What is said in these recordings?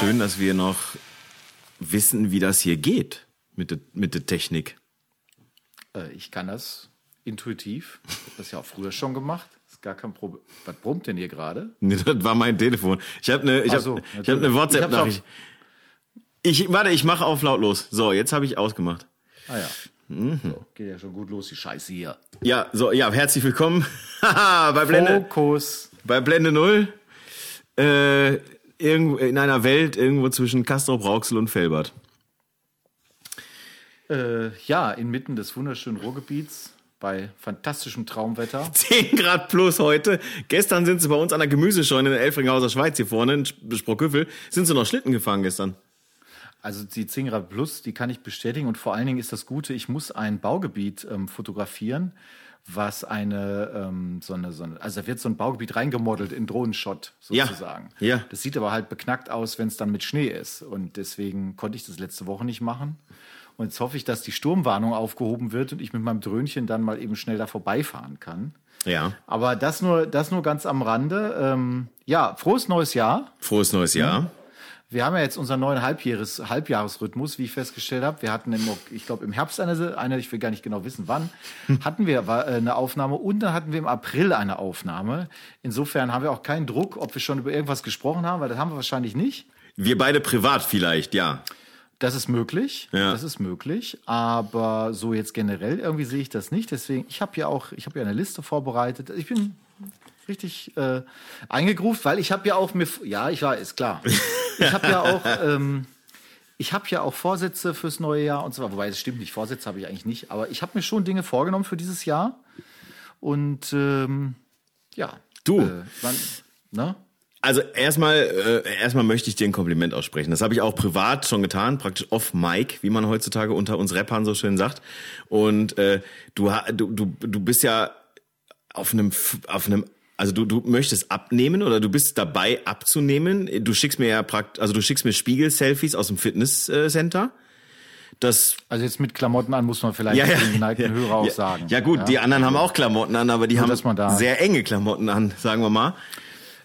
schön, dass wir noch wissen, wie das hier geht mit der, mit der Technik. Äh, ich kann das intuitiv. Ich habe das ja auch früher schon gemacht. Ist gar kein Problem. Was brummt denn hier gerade? Nee, das war mein Telefon. Ich habe eine, ich hab, so, ich hab eine WhatsApp-Nachricht. Ich, warte, ich mache auf lautlos. So, jetzt habe ich ausgemacht. Ah ja. Mhm. So, geht ja schon gut los, die Scheiße hier. Ja, so, ja, herzlich willkommen bei Blende, Fokus. bei Blende Null. Äh, irgendwo in einer Welt irgendwo zwischen Castrop, Rauxel und Felbert. Äh, ja, inmitten des wunderschönen Ruhrgebiets bei fantastischem Traumwetter. 10 Grad plus heute. Gestern sind sie bei uns an der Gemüsescheune in der Elfringhauser Schweiz hier vorne in Sprockhüffel. Sind sie noch Schlitten gefahren gestern? Also die 10 Grad Plus, die kann ich bestätigen. Und vor allen Dingen ist das Gute, ich muss ein Baugebiet ähm, fotografieren, was eine, ähm, so eine, so eine, also da wird so ein Baugebiet reingemodelt in Drohnenshot Ja, sozusagen. ja. Das sieht aber halt beknackt aus, wenn es dann mit Schnee ist. Und deswegen konnte ich das letzte Woche nicht machen. Und jetzt hoffe ich, dass die Sturmwarnung aufgehoben wird und ich mit meinem Dröhnchen dann mal eben schnell da vorbeifahren kann. Ja. Aber das nur, das nur ganz am Rande. Ähm, ja, frohes neues Jahr. Frohes neues Jahr. Wir haben ja jetzt unseren neuen Halbjahres, Halbjahresrhythmus, wie ich festgestellt habe. Wir hatten, im, ich glaube, im Herbst eine, eine, ich will gar nicht genau wissen wann, hatten wir äh, eine Aufnahme und dann hatten wir im April eine Aufnahme. Insofern haben wir auch keinen Druck, ob wir schon über irgendwas gesprochen haben, weil das haben wir wahrscheinlich nicht. Wir beide privat vielleicht, ja. Das ist möglich, Ja. das ist möglich, aber so jetzt generell irgendwie sehe ich das nicht. Deswegen, ich habe ja auch, ich habe ja eine Liste vorbereitet. Ich bin richtig äh, eingegruft, weil ich habe ja auch mir, ja, ich ist klar. Ich habe ja auch, ähm, ich habe ja auch Vorsätze fürs neue Jahr und so weiter. Wobei es stimmt nicht, Vorsätze habe ich eigentlich nicht, aber ich habe mir schon Dinge vorgenommen für dieses Jahr und ähm, ja. Du. Äh, wann, ne? Also erstmal, äh, erstmal möchte ich dir ein Kompliment aussprechen. Das habe ich auch privat schon getan, praktisch off Mic, wie man heutzutage unter uns Rappern so schön sagt. Und äh, du, du, du, bist ja auf einem, auf einem, also du, du möchtest abnehmen oder du bist dabei abzunehmen. Du schickst mir ja praktisch, also du schickst mir Spiegel-Selfies aus dem Fitnesscenter. Das Also jetzt mit Klamotten an muss man vielleicht ja, ja, den geneigten Hörer auch ja, sagen. Ja gut, die anderen haben auch Klamotten an, aber die haben man da- sehr enge Klamotten an, sagen wir mal.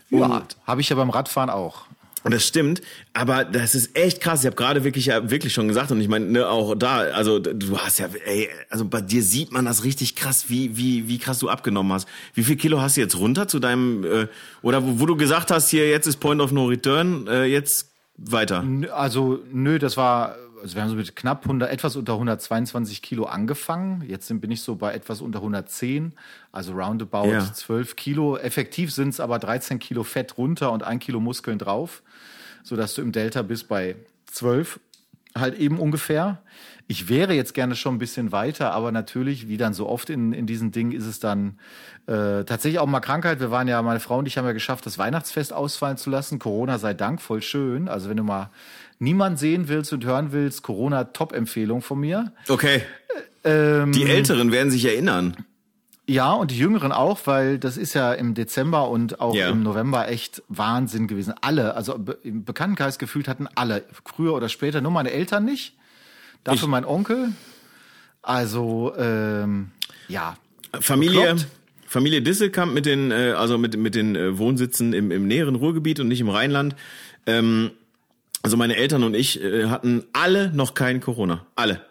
Ja, habe ich ja beim Radfahren auch. Und das stimmt, aber das ist echt krass. Ich habe gerade wirklich ja wirklich schon gesagt und ich meine ne, auch da, also du hast ja, ey, also bei dir sieht man das richtig krass, wie wie wie krass du abgenommen hast. Wie viel Kilo hast du jetzt runter zu deinem äh, oder wo, wo du gesagt hast hier jetzt ist Point of No Return, äh, jetzt weiter. Also, nö, das war, also wir haben so mit knapp 100, etwas unter 122 Kilo angefangen. Jetzt sind, bin ich so bei etwas unter 110, also roundabout Ja. 12 Kilo. Effektiv sind es aber 13 Kilo Fett runter und ein Kilo Muskeln drauf, sodass du im Delta bist bei 12, halt eben ungefähr. Ich wäre jetzt gerne schon ein bisschen weiter, aber natürlich, wie dann so oft in, in diesen Dingen, ist es dann äh, tatsächlich auch mal Krankheit. Wir waren ja, meine Frau und ich haben ja geschafft, das Weihnachtsfest ausfallen zu lassen. Corona sei Dank, voll schön. Also wenn du mal niemand sehen willst und hören willst, Corona Top-Empfehlung von mir. Okay. Ähm, Die Älteren werden sich erinnern. ja, und die Jüngeren auch, weil das ist ja im Dezember und auch Ja. im November echt Wahnsinn gewesen. Alle, also im Bekanntenkreis gefühlt hatten alle, früher oder später, nur meine Eltern nicht. Dafür Ich- mein Onkel. Also, ähm, ja. Familie, Bekloppt. Familie Disselkamp mit den, äh, also mit, mit den äh, Wohnsitzen im, im näheren Ruhrgebiet und nicht im Rheinland. Ähm, also meine Eltern und ich äh, hatten alle noch kein Corona. Alle.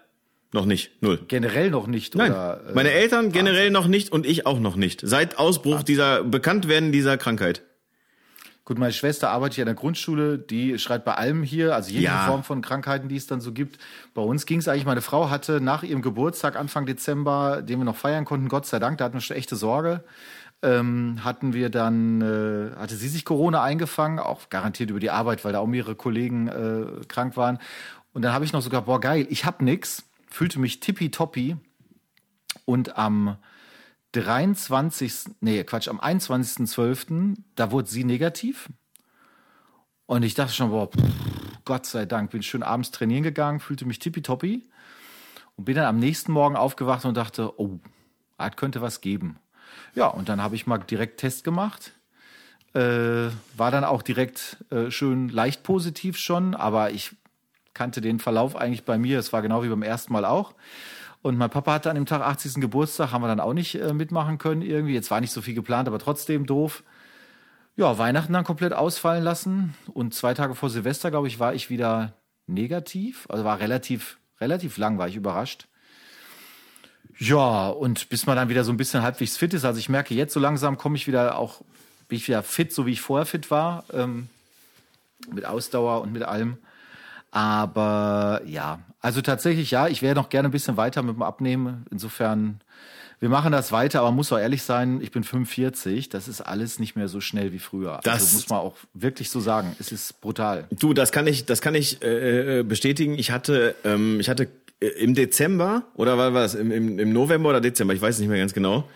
Noch nicht. Null. Generell noch nicht. Nein. Oder, äh, meine Eltern generell noch nicht und ich auch noch nicht. Seit Ausbruch dieser, Bekanntwerden dieser Krankheit. Gut, meine Schwester arbeitet ja in der Grundschule, die schreibt bei allem hier, also jede Ja. Form von Krankheiten, die es dann so gibt. Bei uns ging es eigentlich, meine Frau hatte nach ihrem Geburtstag Anfang Dezember, den wir noch feiern konnten, Gott sei Dank, da hatten wir schon echte Sorge, ähm, hatten wir dann, äh, hatte sie sich Corona eingefangen, auch garantiert über die Arbeit, weil da auch mehrere Kollegen äh, krank waren. Und dann habe ich noch sogar, boah geil, ich hab nix, fühlte mich tippitoppi und am 23. Nee, Quatsch, am 21.12., da wurde sie negativ. Und ich dachte schon, boah, pff, Gott sei Dank, bin schön abends trainieren gegangen, fühlte mich tippitoppi. Und bin dann am nächsten Morgen aufgewacht und dachte, oh, das könnte was geben. Ja, und dann habe ich mal direkt Test gemacht. Äh, war dann auch direkt äh, schön leicht positiv schon, aber ich kannte den Verlauf eigentlich bei mir. Es war genau wie beim ersten Mal auch. Und mein Papa hatte an dem Tag 80. Geburtstag, haben wir dann auch nicht äh, mitmachen können irgendwie. Jetzt war nicht so viel geplant, aber trotzdem doof. Ja, Weihnachten dann komplett ausfallen lassen und zwei Tage vor Silvester, glaube ich, war ich wieder negativ. Also war relativ, relativ lang, war ich überrascht. Ja, und bis man dann wieder so ein bisschen halbwegs fit ist. Also ich merke jetzt so langsam komme ich wieder auch, bin ich wieder fit, so wie ich vorher fit war. Ähm, mit Ausdauer und mit allem. Aber ja, also tatsächlich ja, ich wäre noch gerne ein bisschen weiter mit dem Abnehmen. Insofern, wir machen das weiter, aber muss auch ehrlich sein, ich bin 45, das ist alles nicht mehr so schnell wie früher. Das also muss man auch wirklich so sagen. Es ist brutal. Du, das kann ich, das kann ich äh, bestätigen. Ich hatte, ähm, ich hatte äh, im Dezember oder war was im, im, im November oder Dezember, ich weiß nicht mehr ganz genau,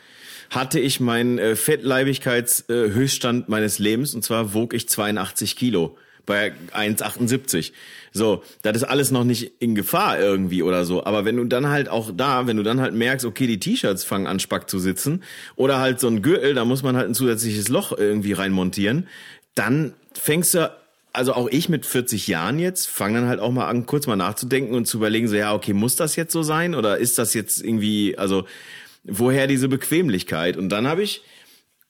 hatte ich meinen äh, Fettleibigkeitshöchststand äh, meines Lebens und zwar wog ich 82 Kilo bei 1,78. So, das ist alles noch nicht in Gefahr irgendwie oder so. Aber wenn du dann halt auch da, wenn du dann halt merkst, okay, die T-Shirts fangen an Spack zu sitzen oder halt so ein Gürtel, da muss man halt ein zusätzliches Loch irgendwie reinmontieren, dann fängst du also auch ich mit 40 Jahren jetzt fange dann halt auch mal an, kurz mal nachzudenken und zu überlegen, so ja, okay, muss das jetzt so sein oder ist das jetzt irgendwie, also woher diese Bequemlichkeit? Und dann habe ich,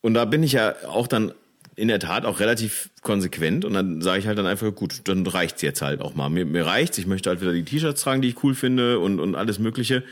und da bin ich ja auch dann in der Tat auch relativ konsequent und dann sage ich halt dann einfach, gut, dann reicht's jetzt halt auch mal. Mir, mir reicht's, ich möchte halt wieder die T-Shirts tragen, die ich cool finde und, und alles Mögliche.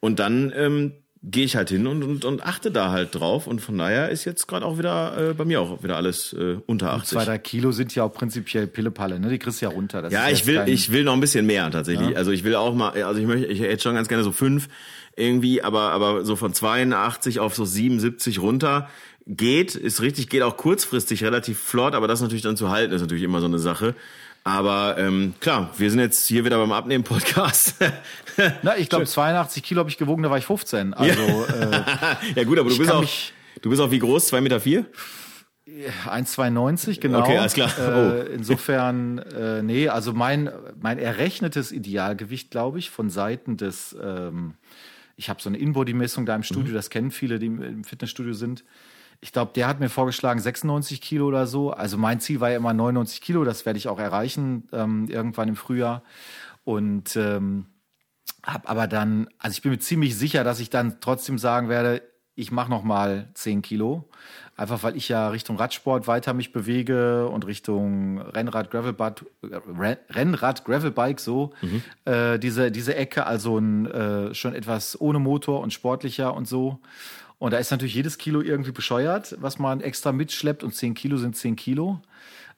Und dann ähm, gehe ich halt hin und, und, und achte da halt drauf. Und von daher ist jetzt gerade auch wieder äh, bei mir auch wieder alles äh, unter 80. Zwei, drei Kilo sind ja auch prinzipiell Pillepalle, ne? Die kriegst du ja runter. Das ja, ich will, ich will noch ein bisschen mehr tatsächlich. Ja. Also ich will auch mal, also ich möchte, ich hätte schon ganz gerne so fünf irgendwie, aber, aber so von 82 auf so 77 runter geht, ist richtig, geht auch kurzfristig relativ flott, aber das natürlich dann zu halten, ist natürlich immer so eine Sache. Aber ähm, klar, wir sind jetzt hier wieder beim Abnehmen-Podcast. Na, ich glaube, 82 Kilo habe ich gewogen, da war ich 15. Also, ja. Äh, ja gut, aber du bist auch, du bist auch wie groß? 2,4 Meter? Vier? 1,92, genau. Okay, alles klar. Oh. Äh, insofern, äh, nee, also mein, mein errechnetes Idealgewicht, glaube ich, von Seiten des, ähm, ich habe so eine Inbody-Messung da im Studio, mhm. das kennen viele, die im Fitnessstudio sind. Ich glaube, der hat mir vorgeschlagen 96 Kilo oder so. Also mein Ziel war ja immer 99 Kilo. Das werde ich auch erreichen ähm, irgendwann im Frühjahr. Und ähm, habe aber dann, also ich bin mir ziemlich sicher, dass ich dann trotzdem sagen werde, ich mache noch mal 10 Kilo. Einfach weil ich ja Richtung Radsport weiter mich bewege und Richtung Rennrad, Gravelbike, Rennrad, Gravelbike so. Mhm. Äh, diese, diese Ecke, also ein, äh, schon etwas ohne Motor und sportlicher und so. Und da ist natürlich jedes Kilo irgendwie bescheuert, was man extra mitschleppt. Und 10 Kilo sind 10 Kilo.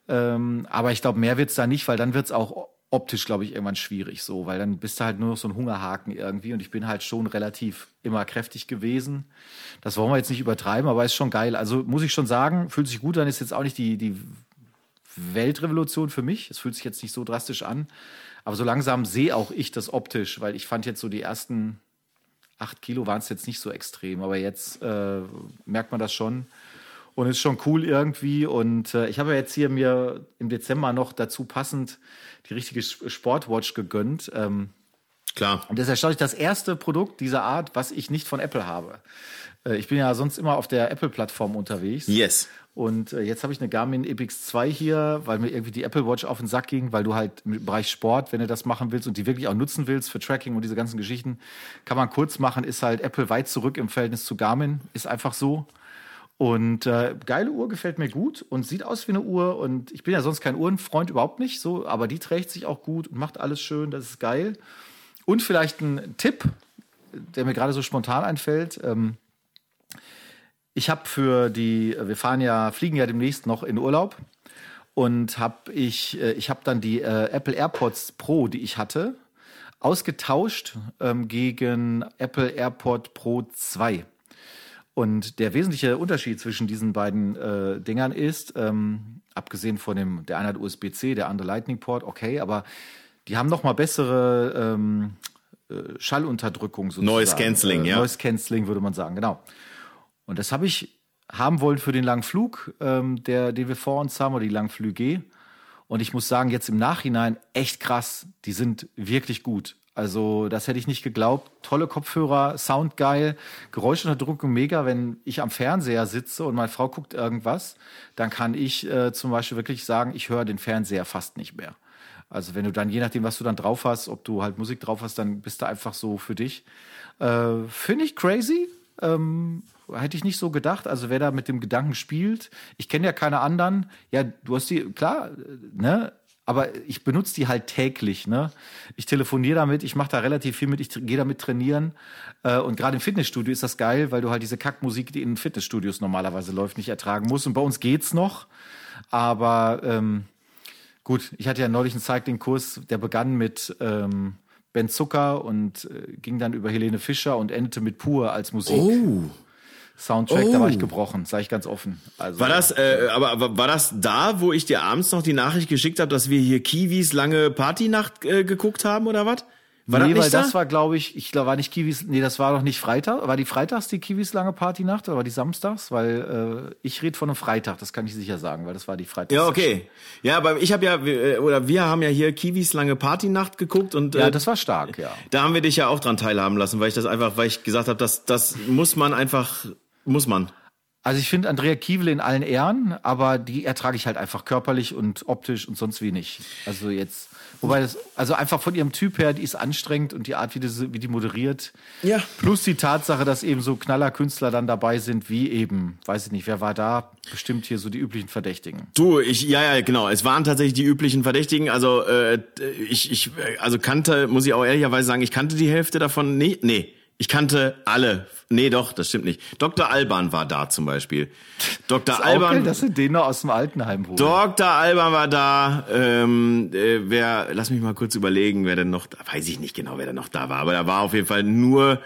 Ähm, aber ich glaube, mehr wird's da nicht, weil dann wird's auch optisch, glaube ich, irgendwann schwierig so, weil dann bist du halt nur noch so ein Hungerhaken irgendwie und ich bin halt schon relativ immer kräftig gewesen. Das wollen wir jetzt nicht übertreiben, aber ist schon geil. Also muss ich schon sagen, fühlt sich gut an, ist jetzt auch nicht die, die Weltrevolution für mich. Es fühlt sich jetzt nicht so drastisch an. Aber so langsam sehe auch ich das optisch, weil ich fand jetzt so die ersten acht Kilo waren es jetzt nicht so extrem, aber jetzt äh, merkt man das schon. Und ist schon cool irgendwie. Und äh, ich habe jetzt hier mir im Dezember noch dazu passend die richtige Sportwatch gegönnt. Ähm, Klar. Und das ist erstaunlich das erste Produkt dieser Art, was ich nicht von Apple habe. Äh, ich bin ja sonst immer auf der Apple-Plattform unterwegs. Yes. Und äh, jetzt habe ich eine Garmin Epix 2 hier, weil mir irgendwie die Apple Watch auf den Sack ging, weil du halt im Bereich Sport, wenn du das machen willst und die wirklich auch nutzen willst für Tracking und diese ganzen Geschichten, kann man kurz machen, ist halt Apple weit zurück im Verhältnis zu Garmin, ist einfach so. Und äh, geile Uhr gefällt mir gut und sieht aus wie eine Uhr. Und ich bin ja sonst kein Uhrenfreund, überhaupt nicht so, aber die trägt sich auch gut und macht alles schön, das ist geil. Und vielleicht ein Tipp, der mir gerade so spontan einfällt. Ähm, ich habe für die, wir fahren ja, fliegen ja demnächst noch in Urlaub und habe ich, äh, ich habe dann die äh, Apple AirPods Pro, die ich hatte, ausgetauscht ähm, gegen Apple AirPod Pro 2. Und der wesentliche Unterschied zwischen diesen beiden äh, Dingern ist, ähm, abgesehen von dem, der eine hat USB-C, der andere Lightning Port, okay, aber die haben noch mal bessere ähm, äh, Schallunterdrückung sozusagen. Noise Cancelling, äh, ja. Noise Cancelling würde man sagen, genau. Und das habe ich haben wollen für den langen Flug, ähm, der, den wir vor uns haben, oder die langen Flüge. Und ich muss sagen, jetzt im Nachhinein echt krass. Die sind wirklich gut. Also, das hätte ich nicht geglaubt. Tolle Kopfhörer, Sound geil, Geräuschunterdrückung mega. Wenn ich am Fernseher sitze und meine Frau guckt irgendwas, dann kann ich äh, zum Beispiel wirklich sagen, ich höre den Fernseher fast nicht mehr. Also, wenn du dann, je nachdem, was du dann drauf hast, ob du halt Musik drauf hast, dann bist du einfach so für dich. Äh, Finde ich crazy Ähm, hätte ich nicht so gedacht. Also wer da mit dem Gedanken spielt, ich kenne ja keine anderen. Ja, du hast die, klar, ne? Aber ich benutze die halt täglich. Ne? Ich telefoniere damit, ich mache da relativ viel mit, ich gehe damit trainieren. Äh, und gerade im Fitnessstudio ist das geil, weil du halt diese Kackmusik, die in Fitnessstudios normalerweise läuft, nicht ertragen musst. Und bei uns geht's noch. Aber ähm, gut, ich hatte ja neulich einen Cycling-Kurs, der begann mit ähm, Ben Zucker und äh, ging dann über Helene Fischer und endete mit Pur als Musik. Oh. Soundtrack, da war ich gebrochen, sage ich ganz offen. Also, War das, äh, aber, aber war das da, wo ich dir abends noch die Nachricht geschickt habe, dass wir hier Kiwis lange Partynacht äh, geguckt haben oder was? War nee, das weil da? das war, glaube ich, ich glaube, war nicht Kiwis, nee, das war doch nicht Freitag. War die Freitags die Kiwis lange Partynacht oder war die Samstags? Weil äh, ich rede von einem Freitag, das kann ich sicher sagen, weil das war die Freitags. ja, okay. Ja, aber ich habe ja, äh, oder wir haben ja hier Kiwis lange Partynacht geguckt und Ja, äh, das war stark, ja. da haben wir dich ja auch dran teilhaben lassen, weil ich das einfach, weil ich gesagt habe, das, das muss man einfach, muss man. Also ich finde Andrea Kiewel in allen Ehren, aber die ertrage ich halt einfach körperlich und optisch und sonst wie nicht. Also jetzt, wobei das, also einfach von ihrem Typ her, die ist anstrengend und die Art, wie die, wie die moderiert. Ja. Plus die Tatsache, dass eben so Knallerkünstler dann dabei sind, wie eben, weiß ich nicht, wer war da? Bestimmt hier so die üblichen Verdächtigen. Du, ich, ja, ja, genau. Es waren tatsächlich die üblichen Verdächtigen. Also äh, ich, ich, also kannte, muss ich auch ehrlicherweise sagen, ich kannte die Hälfte davon nicht. Nee, ich kannte alle. Nee, doch, das stimmt nicht. Dr. Alban war da zum Beispiel. Dr. Ist auch Alban. geil, dass sie den noch aus dem Altenheim holen. Dr. Alban war da. Ähm, äh, wer, lass mich mal kurz überlegen, wer denn noch, da weiß ich nicht genau, wer denn noch da war, aber da war auf jeden Fall nur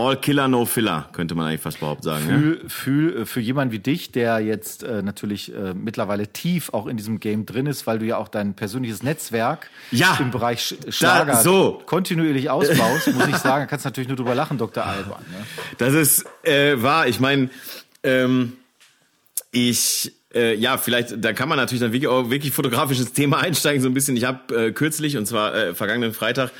All Killer, No Filler, könnte man eigentlich fast behaupten sagen. Ja? Für, für, für jemanden wie dich, der jetzt äh, natürlich äh, mittlerweile tief auch in diesem Game drin ist, weil du ja auch dein persönliches Netzwerk Ja, im Bereich Sch Schlager so. kontinuierlich ausbaust, muss ich sagen, kannst natürlich nur drüber lachen, Dr. Alban. Ne? Das ist äh, wahr. Ich meine, ähm, ich äh, ja, vielleicht, da kann man natürlich dann wirklich, auch wirklich fotografisches Thema einsteigen, so ein bisschen. Ich habe äh, kürzlich, und zwar äh, vergangenen Freitag,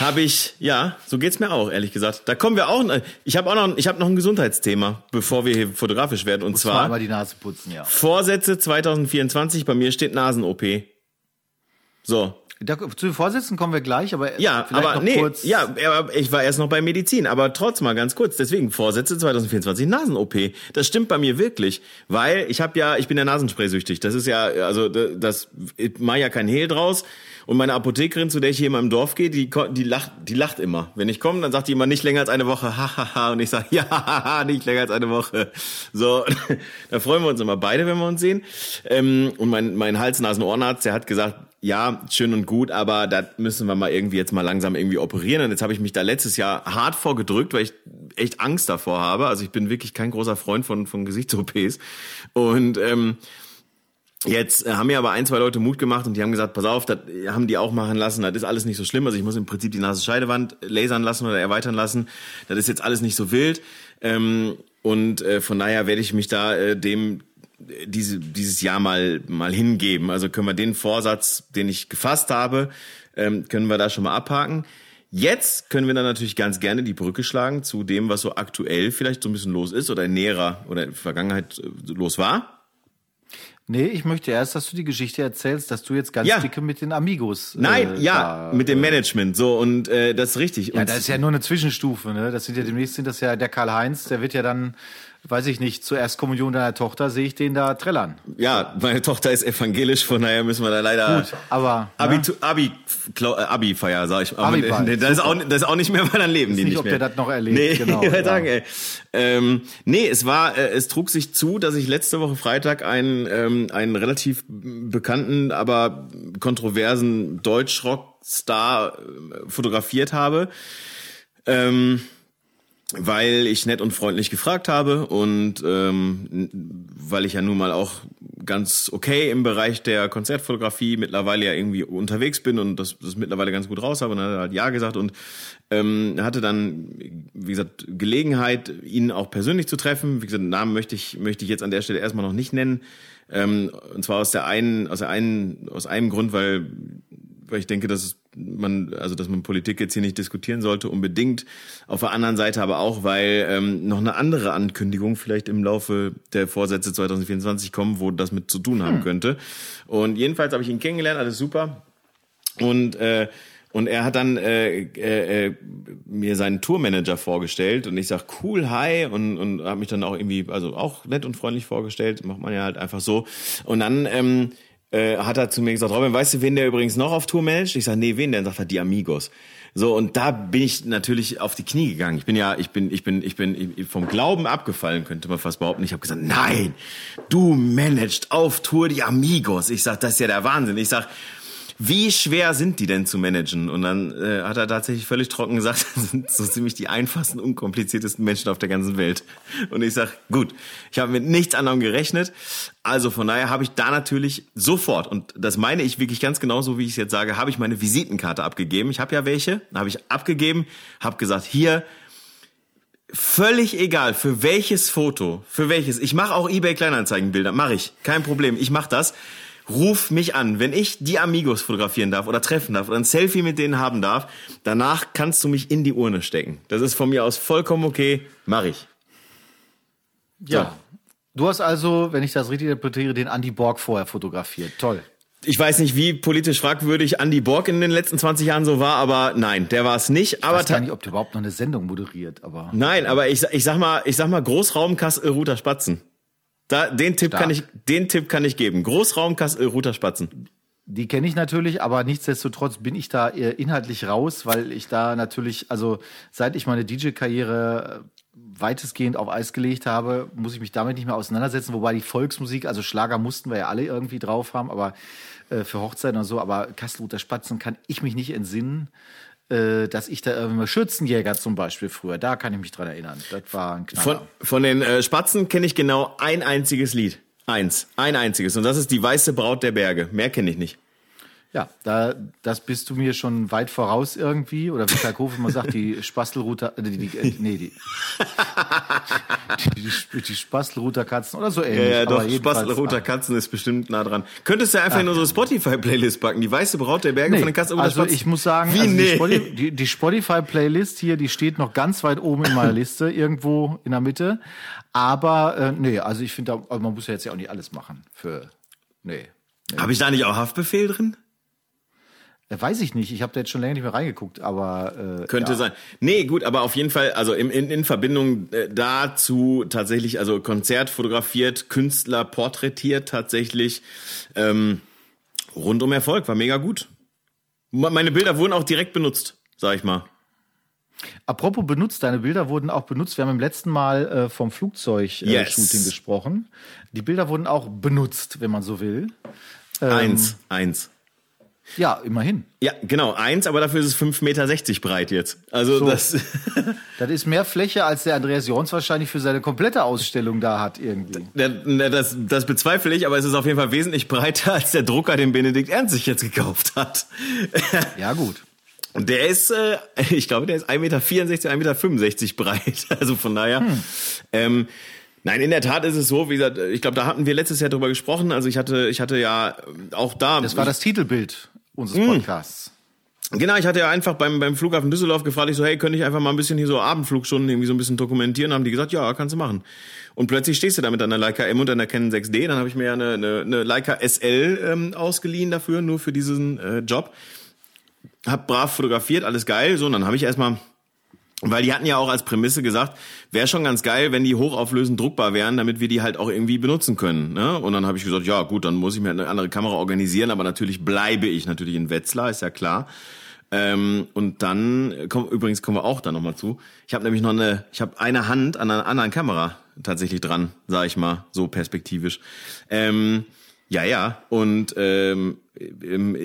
habe ich, ja, so geht's mir auch, ehrlich gesagt. Da kommen wir auch, ich habe auch noch, ich habe noch ein Gesundheitsthema, bevor wir hier fotografisch werden, und zwar Einmal die Nase putzen, ja. Vorsätze 2024, bei mir steht Nasen-OP. So, Da, zu den Vorsätzen kommen wir gleich, aber ja, aber nee, kurz. ja, ich war erst noch bei Medizin, aber trotzdem mal ganz kurz, deswegen Vorsätze 2024 Nasen-OP. Das stimmt bei mir wirklich, weil ich habe ja, ich bin ja Nasenspray-süchtig. Das ist ja, also das, ich mach ja kein Hehl draus. Und meine Apothekerin, zu der ich hier immer im Dorf gehe, die, die lacht, die lacht immer. Wenn ich komme, dann sagt die immer nicht länger als eine Woche, hahaha, und ich sage, ja, nicht länger als eine Woche. So, da freuen wir uns immer beide, wenn wir uns sehen. Ähm, und mein, mein Hals-Nasen-Ohrenarzt, der hat gesagt, ja, schön und gut, aber da müssen wir mal irgendwie jetzt mal langsam irgendwie operieren. Und jetzt habe ich mich da letztes Jahr hart vorgedrückt, weil ich echt Angst davor habe. Also ich bin wirklich kein großer Freund von, von Gesichts-OPs. Und ähm, Jetzt äh, haben mir aber ein, zwei Leute Mut gemacht und die haben gesagt, pass auf, das haben die auch machen lassen, das ist alles nicht so schlimm. Also ich muss im Prinzip die Nasenscheidewand lasern lassen oder erweitern lassen. Das ist jetzt alles nicht so wild. Ähm, und äh, von daher werde ich mich da äh, dem äh, diese, dieses Jahr mal, mal hingeben. Also können wir den Vorsatz, den ich gefasst habe, ähm, können wir da schon mal abhaken. Jetzt können wir dann natürlich ganz gerne die Brücke schlagen zu dem, was so aktuell vielleicht so ein bisschen los ist oder in näherer oder in der Vergangenheit äh, los war. Nee, ich möchte erst, dass du die Geschichte erzählst, dass du jetzt ganz Ja. dicke mit den Amigos. Nein, äh, ja, da, mit dem äh, Management, so und äh, das ist richtig. Ja, und das ist ja nur eine Zwischenstufe, ne? Das sind ja demnächst sind das ja der Karl-Heinz, der wird ja dann, weiß ich nicht, zur Erstkommunion deiner Tochter sehe ich den da trällern. ja, meine Tochter ist evangelisch, von daher müssen wir da leider Gut, aber Abi, ne? Abi, äh, Abi-Feier, sag ich. Abi-Feier, nee, das ist auch, das ist auch nicht mehr, weil dann leben die nicht, nicht ob der das noch erlebt, Nee, genau, ja. sagen, ey. Ähm, nee, es war, äh, es trug sich zu, dass ich letzte Woche Freitag einen, ähm, einen relativ bekannten, aber kontroversen Deutschrock-Star äh, fotografiert habe. Ähm, weil ich nett und freundlich gefragt habe und ähm, weil ich ja nun mal auch ganz okay im Bereich der Konzertfotografie mittlerweile ja irgendwie unterwegs bin und das, das mittlerweile ganz gut raus habe und dann hat er halt ja gesagt und ähm, hatte dann wie gesagt Gelegenheit ihn auch persönlich zu treffen. Wie gesagt Namen möchte ich möchte ich jetzt an der Stelle erstmal noch nicht nennen. Ähm, und zwar aus der einen aus der einen aus einem Grund weil weil ich denke, dass es man, also dass man Politik jetzt hier nicht diskutieren sollte, unbedingt. Auf der anderen Seite aber auch, weil ähm, noch eine andere Ankündigung vielleicht im Laufe der Vorsätze 2024 kommen, wo das mit zu tun haben könnte. Und jedenfalls habe ich ihn kennengelernt, alles super. Und äh, Und er hat dann äh, äh, äh, mir seinen Tourmanager vorgestellt und ich sag cool, hi und und habe mich dann auch irgendwie also auch nett und freundlich vorgestellt, macht man ja halt einfach so. Und dann ähm, äh, hat er zu mir gesagt, Robin, weißt du, wen der übrigens noch auf Tour managt? Ich sag, nee, wen? Dann sagt er, die Amigos. So, und da bin ich natürlich auf die Knie gegangen. Ich bin ja, ich bin, ich bin, ich bin vom Glauben abgefallen, könnte man fast behaupten. Ich habe gesagt, nein, du managst auf Tour die Amigos. Ich sag, das ist ja der Wahnsinn. Ich sag, wie schwer sind die denn zu managen? Und dann äh, hat er tatsächlich völlig trocken gesagt, das sind so ziemlich die einfachsten, unkompliziertesten Menschen auf der ganzen Welt. Und ich sag, gut, ich habe mit nichts anderem gerechnet. Also von daher habe ich da natürlich sofort, und das meine ich wirklich ganz genauso, wie ich es jetzt sage, habe ich meine Visitenkarte abgegeben. Ich habe ja welche, habe ich abgegeben, habe gesagt, hier, völlig egal, für welches Foto, für welches. Ich mache auch eBay Kleinanzeigenbilder, mache ich, kein Problem, ich mache das ruf mich an. Wenn ich die Amigos fotografieren darf oder treffen darf oder ein Selfie mit denen haben darf, danach kannst du mich in die Urne stecken. Das ist von mir aus vollkommen okay, mach ich. Ja. So. Du hast also, wenn ich das richtig interpretiere, den Andy Borg vorher fotografiert. Toll. Ich weiß nicht, wie politisch fragwürdig Andy Borg in den letzten 20 Jahren so war, aber nein, der war es nicht. Aber ich weiß gar nicht, ob der überhaupt noch eine Sendung moderiert, aber. Nein, aber ich, ich sag mal, ich sag mal Großraumkassel Ruter Spatzen. Da, den Tipp Stark. kann ich, den Tipp kann ich geben. Großraumkassel Ruter Spatzen. Die kenne ich natürlich, aber nichtsdestotrotz bin ich da inhaltlich raus, weil ich da natürlich, also seit ich meine DJ-Karriere weitestgehend auf Eis gelegt habe, muss ich mich damit nicht mehr auseinandersetzen. Wobei die Volksmusik, also Schlager mussten wir ja alle irgendwie drauf haben, aber äh, für Hochzeiten und so, aber Kastelruther Spatzen kann ich mich nicht entsinnen äh, dass ich da irgendwie Schützenjäger zum Beispiel früher, da kann ich mich dran erinnern. Das war ein Knaller. Von, von den äh, Spatzen kenne ich genau ein einziges Lied. Eins. Ein einziges. Und das ist die Weiße Braut der Berge. Mehr kenne ich nicht. Ja, da, das bist du mir schon weit voraus irgendwie. Oder wie Karl Kofe immer sagt, die Spastelruter, äh, die, die, äh, nee, die, die, die, die Spastelruter Katzen oder so ähnlich. Ja, ja doch, Spastelruter ah. Katzen ist bestimmt nah dran. Könntest du einfach in unsere Spotify-Playlist packen, die weiße Braut der Berge nee, von den Katzen Also ich muss sagen, wie also nee? die, Spotify, die, die Spotify-Playlist hier, die steht noch ganz weit oben in meiner Liste, irgendwo in der Mitte. Aber äh, nee, also ich finde, man muss ja jetzt ja auch nicht alles machen für. Nee. nee. Habe ich da nicht auch Haftbefehl drin? Weiß ich nicht. Ich habe da jetzt schon länger nicht mehr reingeguckt, aber äh, könnte ja. sein. Nee, gut, aber auf jeden Fall, also in, in, in Verbindung äh, dazu tatsächlich, also Konzert fotografiert, Künstler porträtiert tatsächlich. Ähm, rundum Erfolg, war mega gut. Meine Bilder wurden auch direkt benutzt, sag ich mal. Apropos benutzt, deine Bilder wurden auch benutzt. Wir haben im letzten Mal äh, vom Flugzeug-Shooting äh, yes. gesprochen. Die Bilder wurden auch benutzt, wenn man so will. Ähm, eins, eins. Ja, immerhin. Ja, genau, eins, aber dafür ist es 5,60 Meter breit jetzt. Also so. das. das ist mehr Fläche, als der Andreas Jorns wahrscheinlich für seine komplette Ausstellung da hat irgendwie. Das, das bezweifle ich, aber es ist auf jeden Fall wesentlich breiter als der Drucker, den Benedikt Ernst sich jetzt gekauft hat. Ja, gut. Und der ist, äh, ich glaube, der ist 1,64 Meter, 1,65 Meter breit. Also von daher. Hm. Ähm, Nein, in der Tat ist es so, wie gesagt, ich glaube, da hatten wir letztes Jahr drüber gesprochen. Also ich hatte, ich hatte ja auch da. Das war das Titelbild unseres hm. Podcasts. Genau, ich hatte ja einfach beim, beim Flughafen Düsseldorf gefragt, ich so, hey, könnte ich einfach mal ein bisschen hier so Abendflugstunden irgendwie so ein bisschen dokumentieren? Haben die gesagt, ja, kannst du machen. Und plötzlich stehst du da mit einer Leica M und einer Canon 6D. Dann habe ich mir ja eine, eine, eine Leica SL ähm, ausgeliehen dafür, nur für diesen äh, Job. Hab brav fotografiert, alles geil. So, und dann habe ich erstmal weil die hatten ja auch als Prämisse gesagt, wäre schon ganz geil, wenn die hochauflösend druckbar wären, damit wir die halt auch irgendwie benutzen können. Ne? Und dann habe ich gesagt, ja gut, dann muss ich mir eine andere Kamera organisieren, aber natürlich bleibe ich natürlich in Wetzlar, ist ja klar. Ähm, und dann, komm, übrigens kommen wir auch da nochmal zu. Ich habe nämlich noch eine, ich habe eine Hand an einer anderen Kamera tatsächlich dran, sag ich mal, so perspektivisch. Ähm, ja, ja. Und ähm,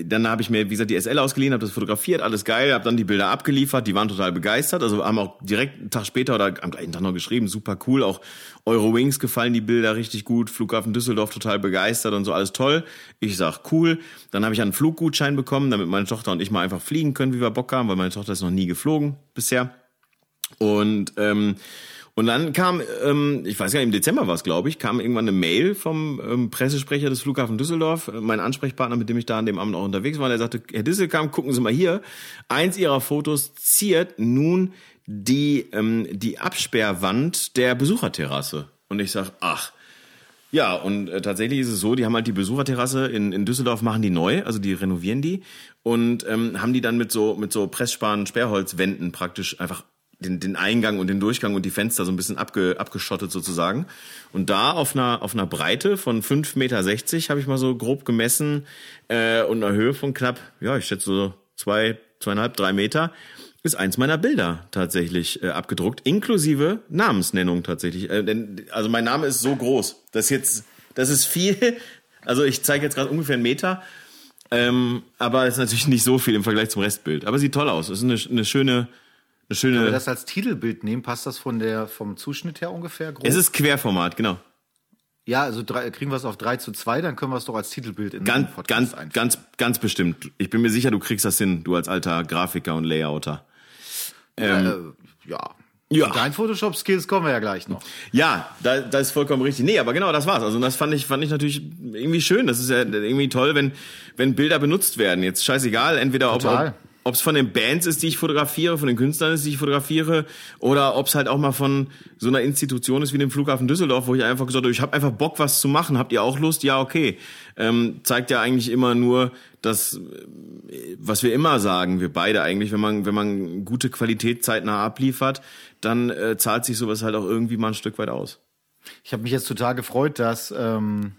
dann habe ich mir, wie gesagt, die SL ausgeliehen, habe das fotografiert, alles geil, habe dann die Bilder abgeliefert, die waren total begeistert. Also haben auch direkt einen Tag später oder am gleichen Tag noch geschrieben, super cool. Auch Eurowings gefallen die Bilder richtig gut, Flughafen Düsseldorf total begeistert und so alles toll. Ich sag cool. Dann habe ich einen Fluggutschein bekommen, damit meine Tochter und ich mal einfach fliegen können, wie wir Bock haben, weil meine Tochter ist noch nie geflogen bisher. Und ähm, und dann kam, ähm, ich weiß gar nicht, im Dezember war es, glaube ich, kam irgendwann eine Mail vom ähm, Pressesprecher des Flughafen Düsseldorf, äh, mein Ansprechpartner, mit dem ich da an dem Abend auch unterwegs war, der sagte, Herr Disselkamp, gucken Sie mal hier, eins Ihrer Fotos ziert nun die, ähm, die Absperrwand der Besucherterrasse. Und ich sag, ach, Ja, und äh, tatsächlich ist es so, die haben halt die Besucherterrasse in, in Düsseldorf, machen die neu, also die renovieren die. Und ähm, haben die dann mit so mit so Pressspan Sperrholzwänden praktisch einfach den, den Eingang und den Durchgang und die Fenster so ein bisschen abge, abgeschottet sozusagen. Und da auf einer, auf einer Breite von 5,60 Meter habe ich mal so grob gemessen äh, und einer Höhe von knapp, ja, ich schätze so zwei, zweieinhalb, drei Meter, ist eins meiner Bilder tatsächlich äh, abgedruckt, inklusive Namensnennung tatsächlich. Äh, denn, also mein Name ist so groß, das jetzt, das ist viel. Also ich zeige jetzt gerade ungefähr einen Meter, ähm, aber ist natürlich nicht so viel im Vergleich zum Restbild. Aber sieht toll aus. Es ist eine, eine schöne, eine schöne. Wenn wir das als Titelbild nehmen, passt das von der, vom Zuschnitt her ungefähr grob? Es ist Querformat, genau. Ja, also drei, kriegen wir es auf 3 zu 2, dann können wir es doch als Titelbild in ganz, ganz, einführen. ganz, ganz bestimmt. Ich bin mir sicher, du kriegst das hin, du als alter Grafiker und Layouter. Ähm, äh, ja. Ja. Dein Photoshop-Skills kommen wir ja gleich noch. Ja, da, das ist vollkommen richtig. Nee, aber genau, das war's. Also das fand ich, fand ich natürlich irgendwie schön. Das ist ja irgendwie toll, wenn, wenn Bilder benutzt werden. Jetzt scheißegal, entweder Total. ob, ob es von den Bands ist, die ich fotografiere, von den Künstlern ist, die ich fotografiere, oder ob es halt auch mal von so einer Institution ist wie dem Flughafen Düsseldorf, wo ich einfach gesagt habe, ich habe einfach Bock, was zu machen. Habt ihr auch Lust? Ja, okay. Ähm, zeigt ja eigentlich immer nur, dass was wir immer sagen, wir beide eigentlich, wenn man wenn man gute Qualität zeitnah abliefert, dann äh, zahlt sich sowas halt auch irgendwie mal ein Stück weit aus. Ich habe mich jetzt total gefreut, dass ähm,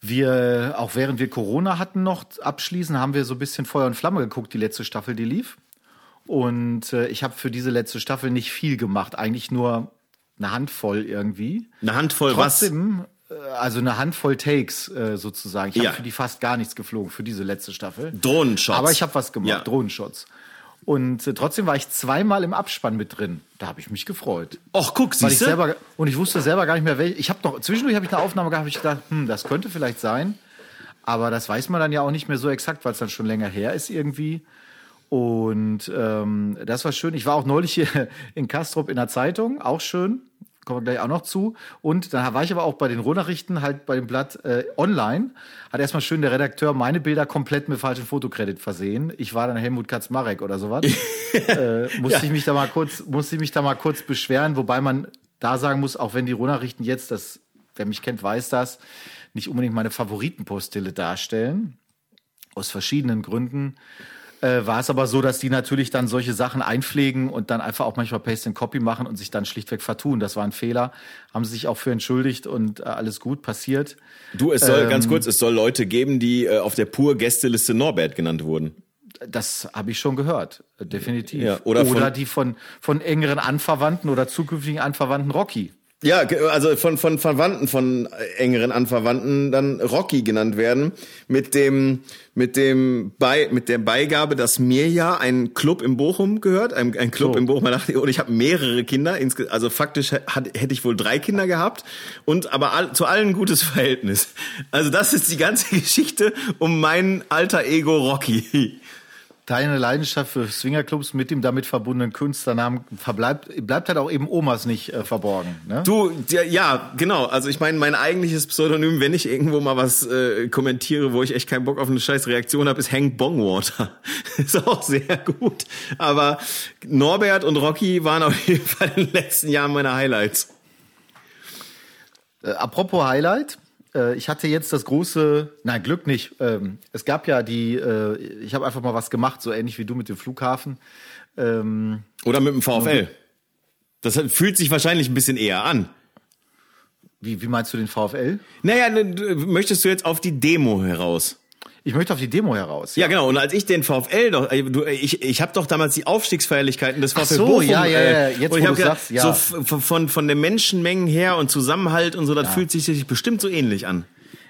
wir, auch während wir Corona hatten noch abschließen, haben wir so ein bisschen Feuer und Flamme geguckt, die letzte Staffel, die lief. Und äh, ich habe für diese letzte Staffel nicht viel gemacht, eigentlich nur eine Handvoll irgendwie. Eine Handvoll Trotzdem, was? Äh, also eine Handvoll Takes äh, sozusagen. Ich habe ja. für die fast gar nichts geflogen, für diese letzte Staffel. Drohnenshots. Aber ich habe was gemacht, ja. Drohnenshots. Und äh, trotzdem war ich zweimal im Abspann mit drin. Da habe ich mich gefreut. Och, guck, siehst ich selber Und ich wusste selber gar nicht mehr, welche. Ich habe noch, zwischendurch habe ich eine Aufnahme gehabt, ich gedacht, hm, das könnte vielleicht sein. Aber das weiß man dann ja auch nicht mehr so exakt, weil es dann schon länger her ist irgendwie. Und ähm, das war schön. Ich war auch neulich hier in Kastrop in der Zeitung, auch schön kommen wir gleich auch noch zu. Und dann war ich aber auch bei den Rohnachrichten, halt bei dem Blatt äh, online. Hat erstmal schön der Redakteur meine Bilder komplett mit falschem Fotokredit versehen. Ich war dann Helmut Katzmarek oder sowas. äh, musste ja. ich mich da mal kurz, musste ich mich da mal kurz beschweren, wobei man da sagen muss, auch wenn die Rohnachrichten jetzt, das, wer mich kennt, weiß das, nicht unbedingt meine Favoritenpostille darstellen. Aus verschiedenen Gründen äh, war es aber so, dass die natürlich dann solche Sachen einpflegen und dann einfach auch manchmal Paste and Copy machen und sich dann schlichtweg vertun. Das war ein Fehler. Haben sie sich auch für entschuldigt und äh, alles gut passiert. Du, es soll ähm, ganz kurz, es soll Leute geben, die äh, auf der pur Gästeliste Norbert genannt wurden. Das habe ich schon gehört, definitiv. Ja, oder, oder von, die von, von engeren Anverwandten oder zukünftigen Anverwandten Rocky. Ja, also von, von Verwandten, von engeren Anverwandten dann Rocky genannt werden, mit dem, mit dem, bei, mit der Beigabe, dass mir ja ein Club in Bochum gehört, ein, ein Club so. in Bochum, und ich habe mehrere Kinder, also faktisch hat, hätte ich wohl drei Kinder gehabt und aber all, zu allen gutes Verhältnis. Also das ist die ganze Geschichte um mein alter Ego Rocky deine Leidenschaft für Swingerclubs mit dem damit verbundenen Künstlernamen verbleibt, bleibt halt auch eben Omas nicht äh, verborgen. Ne? Du, ja, ja, genau. Also ich meine, mein eigentliches Pseudonym, wenn ich irgendwo mal was äh, kommentiere, wo ich echt keinen Bock auf eine scheiß Reaktion habe, ist Hank Bongwater. ist auch sehr gut. Aber Norbert und Rocky waren auf jeden Fall in den letzten Jahren meine Highlights. Äh, apropos Highlight, äh, ich hatte jetzt das große, nein, Glück nicht. Ähm, es gab ja die, äh, ich habe einfach mal was gemacht, so ähnlich wie du mit dem Flughafen. Ähm, Oder mit dem VfL. Das fühlt sich wahrscheinlich ein bisschen eher an. Wie, wie meinst du den VfL? Naja, möchtest du jetzt auf die Demo heraus? Ich möchte auf die Demo heraus. Ja, ja genau. Und als ich den VfL doch, äh, ich, ich habe doch damals die Aufstiegsfeierlichkeiten des VfL Ach so, Bochum. Ja, ja, ja. Jetzt, und ich wo du sagst, ja. So von, von den Menschenmengen her und Zusammenhalt und so, das ja. fühlt sich bestimmt so ähnlich an.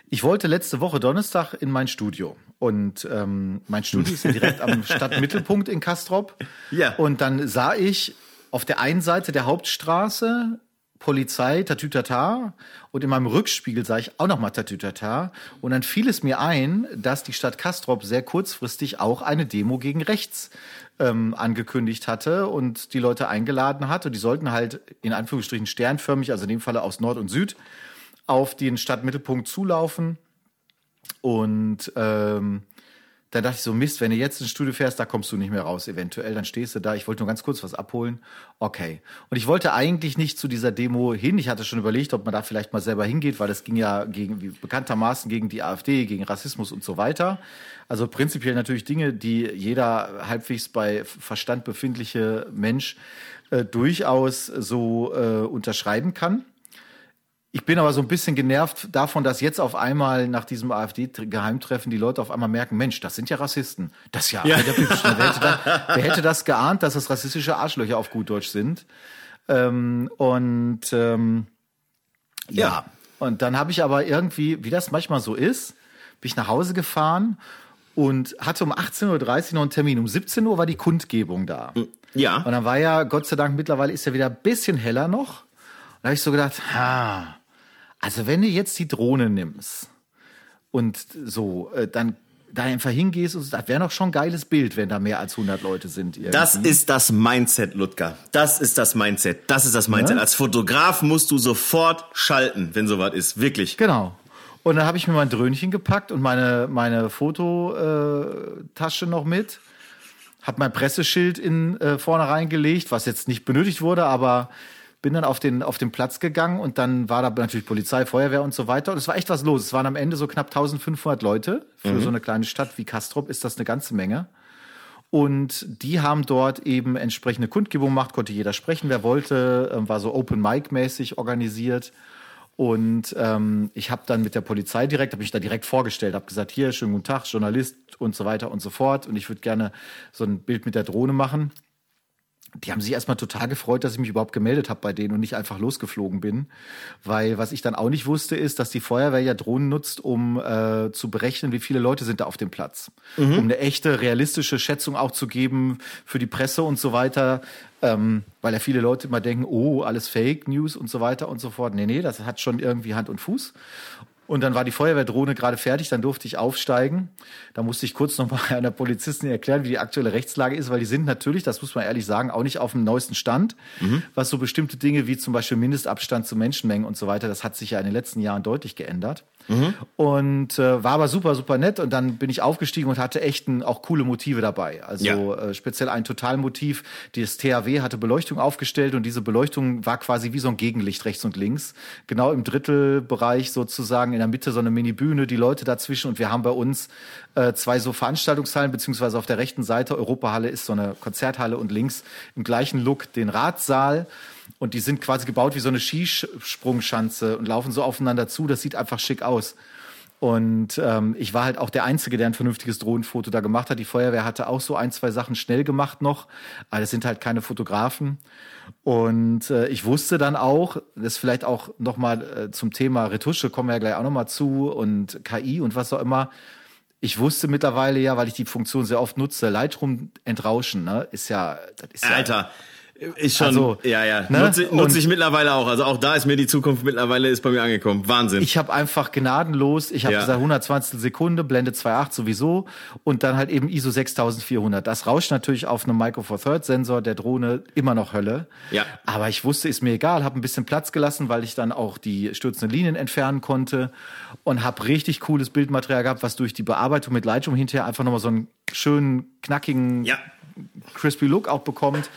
Ich wollte letzte Woche Donnerstag in mein Studio. Und ähm, mein Studio ist direkt am Stadtmittelpunkt in Kastrop. Ja. Und dann sah ich auf der einen Seite der Hauptstraße Polizei, Tatütata. Und in meinem Rückspiegel sah ich auch nochmal Tatütata. Und dann fiel es mir ein, dass die Stadt Kastrop sehr kurzfristig auch eine Demo gegen rechts ähm, angekündigt hatte und die Leute eingeladen hat. Und die sollten halt in Anführungsstrichen sternförmig, also in dem Falle aus Nord und Süd, auf den Stadtmittelpunkt zulaufen. Und ähm, da dachte ich so, Mist, wenn du jetzt ins Studio fährst, da kommst du nicht mehr raus, eventuell. Dann stehst du da. Ich wollte nur ganz kurz was abholen. Okay. Und ich wollte eigentlich nicht zu dieser Demo hin. Ich hatte schon überlegt, ob man da vielleicht mal selber hingeht, weil das ging ja gegen, wie bekanntermaßen gegen die AfD, gegen Rassismus und so weiter. Also prinzipiell natürlich Dinge, die jeder halbwegs bei Verstand befindliche Mensch äh, durchaus so äh, unterschreiben kann. Ich bin aber so ein bisschen genervt davon, dass jetzt auf einmal nach diesem AfD-Geheimtreffen die Leute auf einmal merken, Mensch, das sind ja Rassisten. Das ist ja, ja. Alter, wer, hätte das, wer hätte das geahnt, dass das rassistische Arschlöcher auf gut Deutsch sind? Ähm, und ähm, ja. ja. und dann habe ich aber irgendwie, wie das manchmal so ist, bin ich nach Hause gefahren und hatte um 18.30 Uhr noch einen Termin. Um 17 Uhr war die Kundgebung da. Ja. Und dann war ja, Gott sei Dank, mittlerweile ist ja wieder ein bisschen heller noch. Und da habe ich so gedacht, ha, also wenn du jetzt die Drohne nimmst und so, äh, dann da einfach hingehst und das wäre noch schon ein geiles Bild, wenn da mehr als 100 Leute sind. Irgendwie. Das ist das Mindset, Ludger. Das ist das Mindset. Das ist das Mindset. Ja? Als Fotograf musst du sofort schalten, wenn sowas ist. Wirklich. Genau. Und dann habe ich mir mein Dröhnchen gepackt und meine, meine Fototasche noch mit. Hab mein Presseschild in äh, vorne reingelegt, was jetzt nicht benötigt wurde, aber bin dann auf den, auf den Platz gegangen und dann war da natürlich Polizei, Feuerwehr und so weiter. Und es war echt was los. Es waren am Ende so knapp 1500 Leute. Für mhm. so eine kleine Stadt wie Kastrop ist das eine ganze Menge. Und die haben dort eben entsprechende Kundgebung gemacht, konnte jeder sprechen, wer wollte, ähm, war so Open Mic mäßig organisiert. Und ähm, ich habe dann mit der Polizei direkt, habe ich da direkt vorgestellt, habe gesagt, hier, schönen guten Tag, Journalist und so weiter und so fort. Und ich würde gerne so ein Bild mit der Drohne machen die haben sich erstmal total gefreut, dass ich mich überhaupt gemeldet habe bei denen und nicht einfach losgeflogen bin. Weil was ich dann auch nicht wusste, ist, dass die Feuerwehr ja Drohnen nutzt, um äh, zu berechnen, wie viele Leute sind da auf dem Platz. Mhm. Um eine echte, realistische Schätzung auch zu geben für die Presse und so weiter. Ähm, weil ja viele Leute immer denken, oh, alles Fake News und so weiter und so fort. Nee, nee, das hat schon irgendwie Hand und Fuß. Und dann war die Feuerwehrdrohne gerade fertig, dann durfte ich aufsteigen. Da musste ich kurz noch mal einer Polizistin erklären, wie die aktuelle Rechtslage ist, weil die sind natürlich, das muss man ehrlich sagen, auch nicht auf dem neuesten Stand. Mhm. Was so bestimmte Dinge wie zum Beispiel Mindestabstand zu Menschenmengen und so weiter, das hat sich ja in den letzten Jahren deutlich geändert. Mhm. Und äh, war aber super, super nett. Und dann bin ich aufgestiegen und hatte echt ein, auch coole Motive dabei. Also ja. äh, speziell ein Totalmotiv. Das THW hatte Beleuchtung aufgestellt und diese Beleuchtung war quasi wie so ein Gegenlicht rechts und links. Genau im Drittelbereich sozusagen in der Mitte so eine Mini-Bühne, die Leute dazwischen. Und wir haben bei uns äh, zwei so Veranstaltungshallen, beziehungsweise auf der rechten Seite, Europahalle ist so eine Konzerthalle und links im gleichen Look den Ratsaal. Und die sind quasi gebaut wie so eine Skisprungschanze und laufen so aufeinander zu. Das sieht einfach schick aus. Und ähm, ich war halt auch der Einzige, der ein vernünftiges Drohnenfoto da gemacht hat. Die Feuerwehr hatte auch so ein, zwei Sachen schnell gemacht noch, aber das sind halt keine Fotografen. Und äh, ich wusste dann auch, das vielleicht auch nochmal äh, zum Thema Retusche, kommen wir ja gleich auch nochmal zu und KI und was auch immer. Ich wusste mittlerweile ja, weil ich die Funktion sehr oft nutze, Lightroom entrauschen, ne, ist ja, das ist ja, Alter, ist schon, also, ja, ja. Ne? Nutze, nutze ich mittlerweile auch. Also auch da ist mir die Zukunft mittlerweile ist bei mir angekommen. Wahnsinn. Ich habe einfach gnadenlos, ich habe ja. gesagt 120 Sekunde, Blende 2.8 sowieso und dann halt eben ISO 6400. Das rauscht natürlich auf einem Micro Four Third Sensor der Drohne immer noch Hölle. Ja. Aber ich wusste, ist mir egal, habe ein bisschen Platz gelassen, weil ich dann auch die stürzenden Linien entfernen konnte und habe richtig cooles Bildmaterial gehabt, was durch die Bearbeitung mit Lightroom hinterher einfach nochmal so einen schönen, knackigen, ja. crispy Look auch bekommt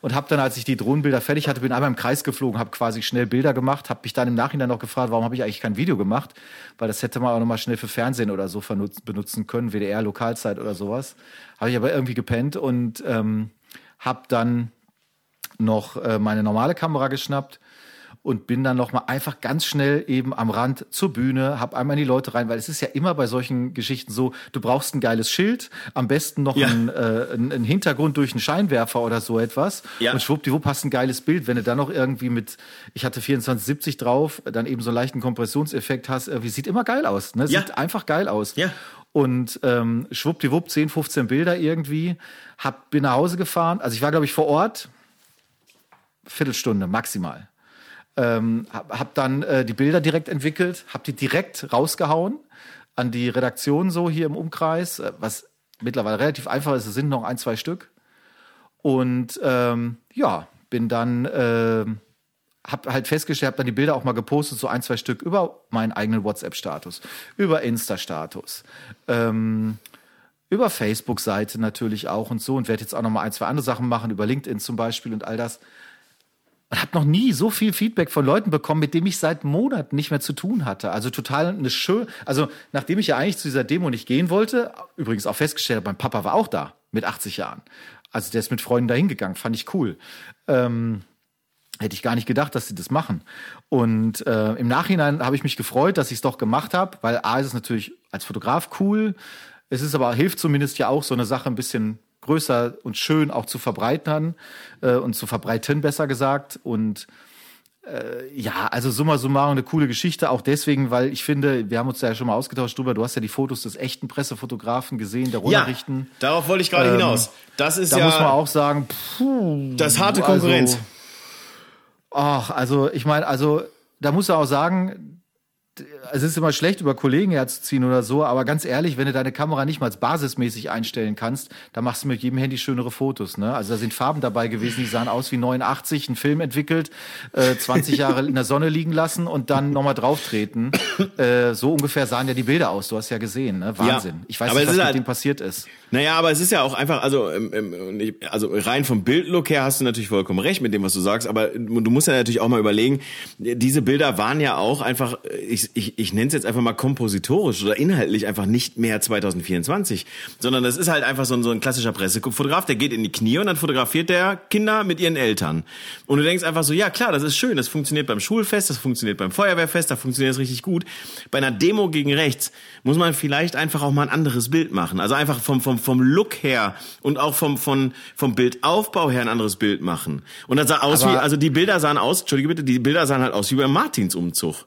und habe dann, als ich die Drohnenbilder fertig hatte, bin einmal im Kreis geflogen, habe quasi schnell Bilder gemacht, habe mich dann im Nachhinein noch gefragt, warum habe ich eigentlich kein Video gemacht, weil das hätte man auch nochmal schnell für Fernsehen oder so benutzen können, WDR, Lokalzeit oder sowas. Habe ich aber irgendwie gepennt und ähm, habe dann noch äh, meine normale Kamera geschnappt und bin dann noch mal einfach ganz schnell eben am Rand zur Bühne, hab einmal in die Leute rein, weil es ist ja immer bei solchen Geschichten so, du brauchst ein geiles Schild, am besten noch ja. ein, äh, ein, ein, Hintergrund durch einen Scheinwerfer oder so etwas ja. und schwuppdiwupp hast ein geiles Bild, wenn du dann noch irgendwie mit, ich hatte 2470 drauf, dann eben so einen leichten Kompressionseffekt hast, irgendwie sieht immer geil aus, ne? Sieht ja. einfach geil aus. Ja. Und ähm, schwuppdiwupp, 10, 15 Bilder irgendwie, hab, bin nach Hause gefahren, also ich war glaube ich vor Ort, Viertelstunde maximal. Ähm, hab, hab dann äh, die Bilder direkt entwickelt, hab die direkt rausgehauen an die Redaktion so hier im Umkreis, äh, was mittlerweile relativ einfach ist. Es sind noch ein, zwei Stück. Und ähm, ja, bin dann, äh, hab halt festgestellt, hab dann die Bilder auch mal gepostet, so ein, zwei Stück über meinen eigenen WhatsApp-Status, über Insta-Status. Ähm, über Facebook-Seite natürlich auch und so und werde jetzt auch noch mal ein, zwei andere Sachen machen, über LinkedIn zum Beispiel und all das. Und habe noch nie so viel Feedback von Leuten bekommen, mit denen ich seit Monaten nicht mehr zu tun hatte. Also total eine schön. Also nachdem ich ja eigentlich zu dieser Demo nicht gehen wollte, übrigens auch festgestellt, mein Papa war auch da mit 80 Jahren. Also der ist mit Freunden dahin gegangen, fand ich cool. Ähm, hätte ich gar nicht gedacht, dass sie das machen. Und äh, im Nachhinein habe ich mich gefreut, dass ich es doch gemacht habe, weil A ist es natürlich als Fotograf cool. Es ist aber hilft zumindest ja auch so eine Sache ein bisschen größer und schön auch zu verbreitern äh, und zu verbreiten, besser gesagt. Und äh, ja, also summa summarum eine coole Geschichte, auch deswegen, weil ich finde, wir haben uns ja schon mal ausgetauscht drüber, du hast ja die Fotos des echten Pressefotografen gesehen, der Runterrichten. Ja, darauf wollte ich gerade ähm, hinaus. Das ist da ja. muss man auch sagen, puh, das harte Konkurrenz. Also, ach, also ich meine, also da muss er auch sagen, es ist immer schlecht, über Kollegen herzuziehen oder so, aber ganz ehrlich, wenn du deine Kamera nicht mal basismäßig einstellen kannst, dann machst du mit jedem Handy schönere Fotos. Ne? Also da sind Farben dabei gewesen, die sahen aus wie 89, einen Film entwickelt, äh, 20 Jahre in der Sonne liegen lassen und dann nochmal drauftreten. Äh, so ungefähr sahen ja die Bilder aus, du hast ja gesehen, ne? Wahnsinn. Ja, ich weiß nicht, was mit halt, dem passiert ist. Naja, aber es ist ja auch einfach, also, ähm, also rein vom Bildlook her hast du natürlich vollkommen recht mit dem, was du sagst, aber du musst ja natürlich auch mal überlegen, diese Bilder waren ja auch einfach, ich, ich, ich nenne es jetzt einfach mal kompositorisch oder inhaltlich einfach nicht mehr 2024, sondern das ist halt einfach so ein, so ein klassischer Pressefotograf, der geht in die Knie und dann fotografiert der Kinder mit ihren Eltern. Und du denkst einfach so, ja klar, das ist schön, das funktioniert beim Schulfest, das funktioniert beim Feuerwehrfest, da funktioniert es richtig gut. Bei einer Demo gegen rechts muss man vielleicht einfach auch mal ein anderes Bild machen. Also einfach vom, vom, vom Look her und auch vom, vom, vom Bildaufbau her ein anderes Bild machen. Und das sah aus Aber wie, also die Bilder sahen aus, entschuldige bitte, die Bilder sahen halt aus wie beim Martinsumzug.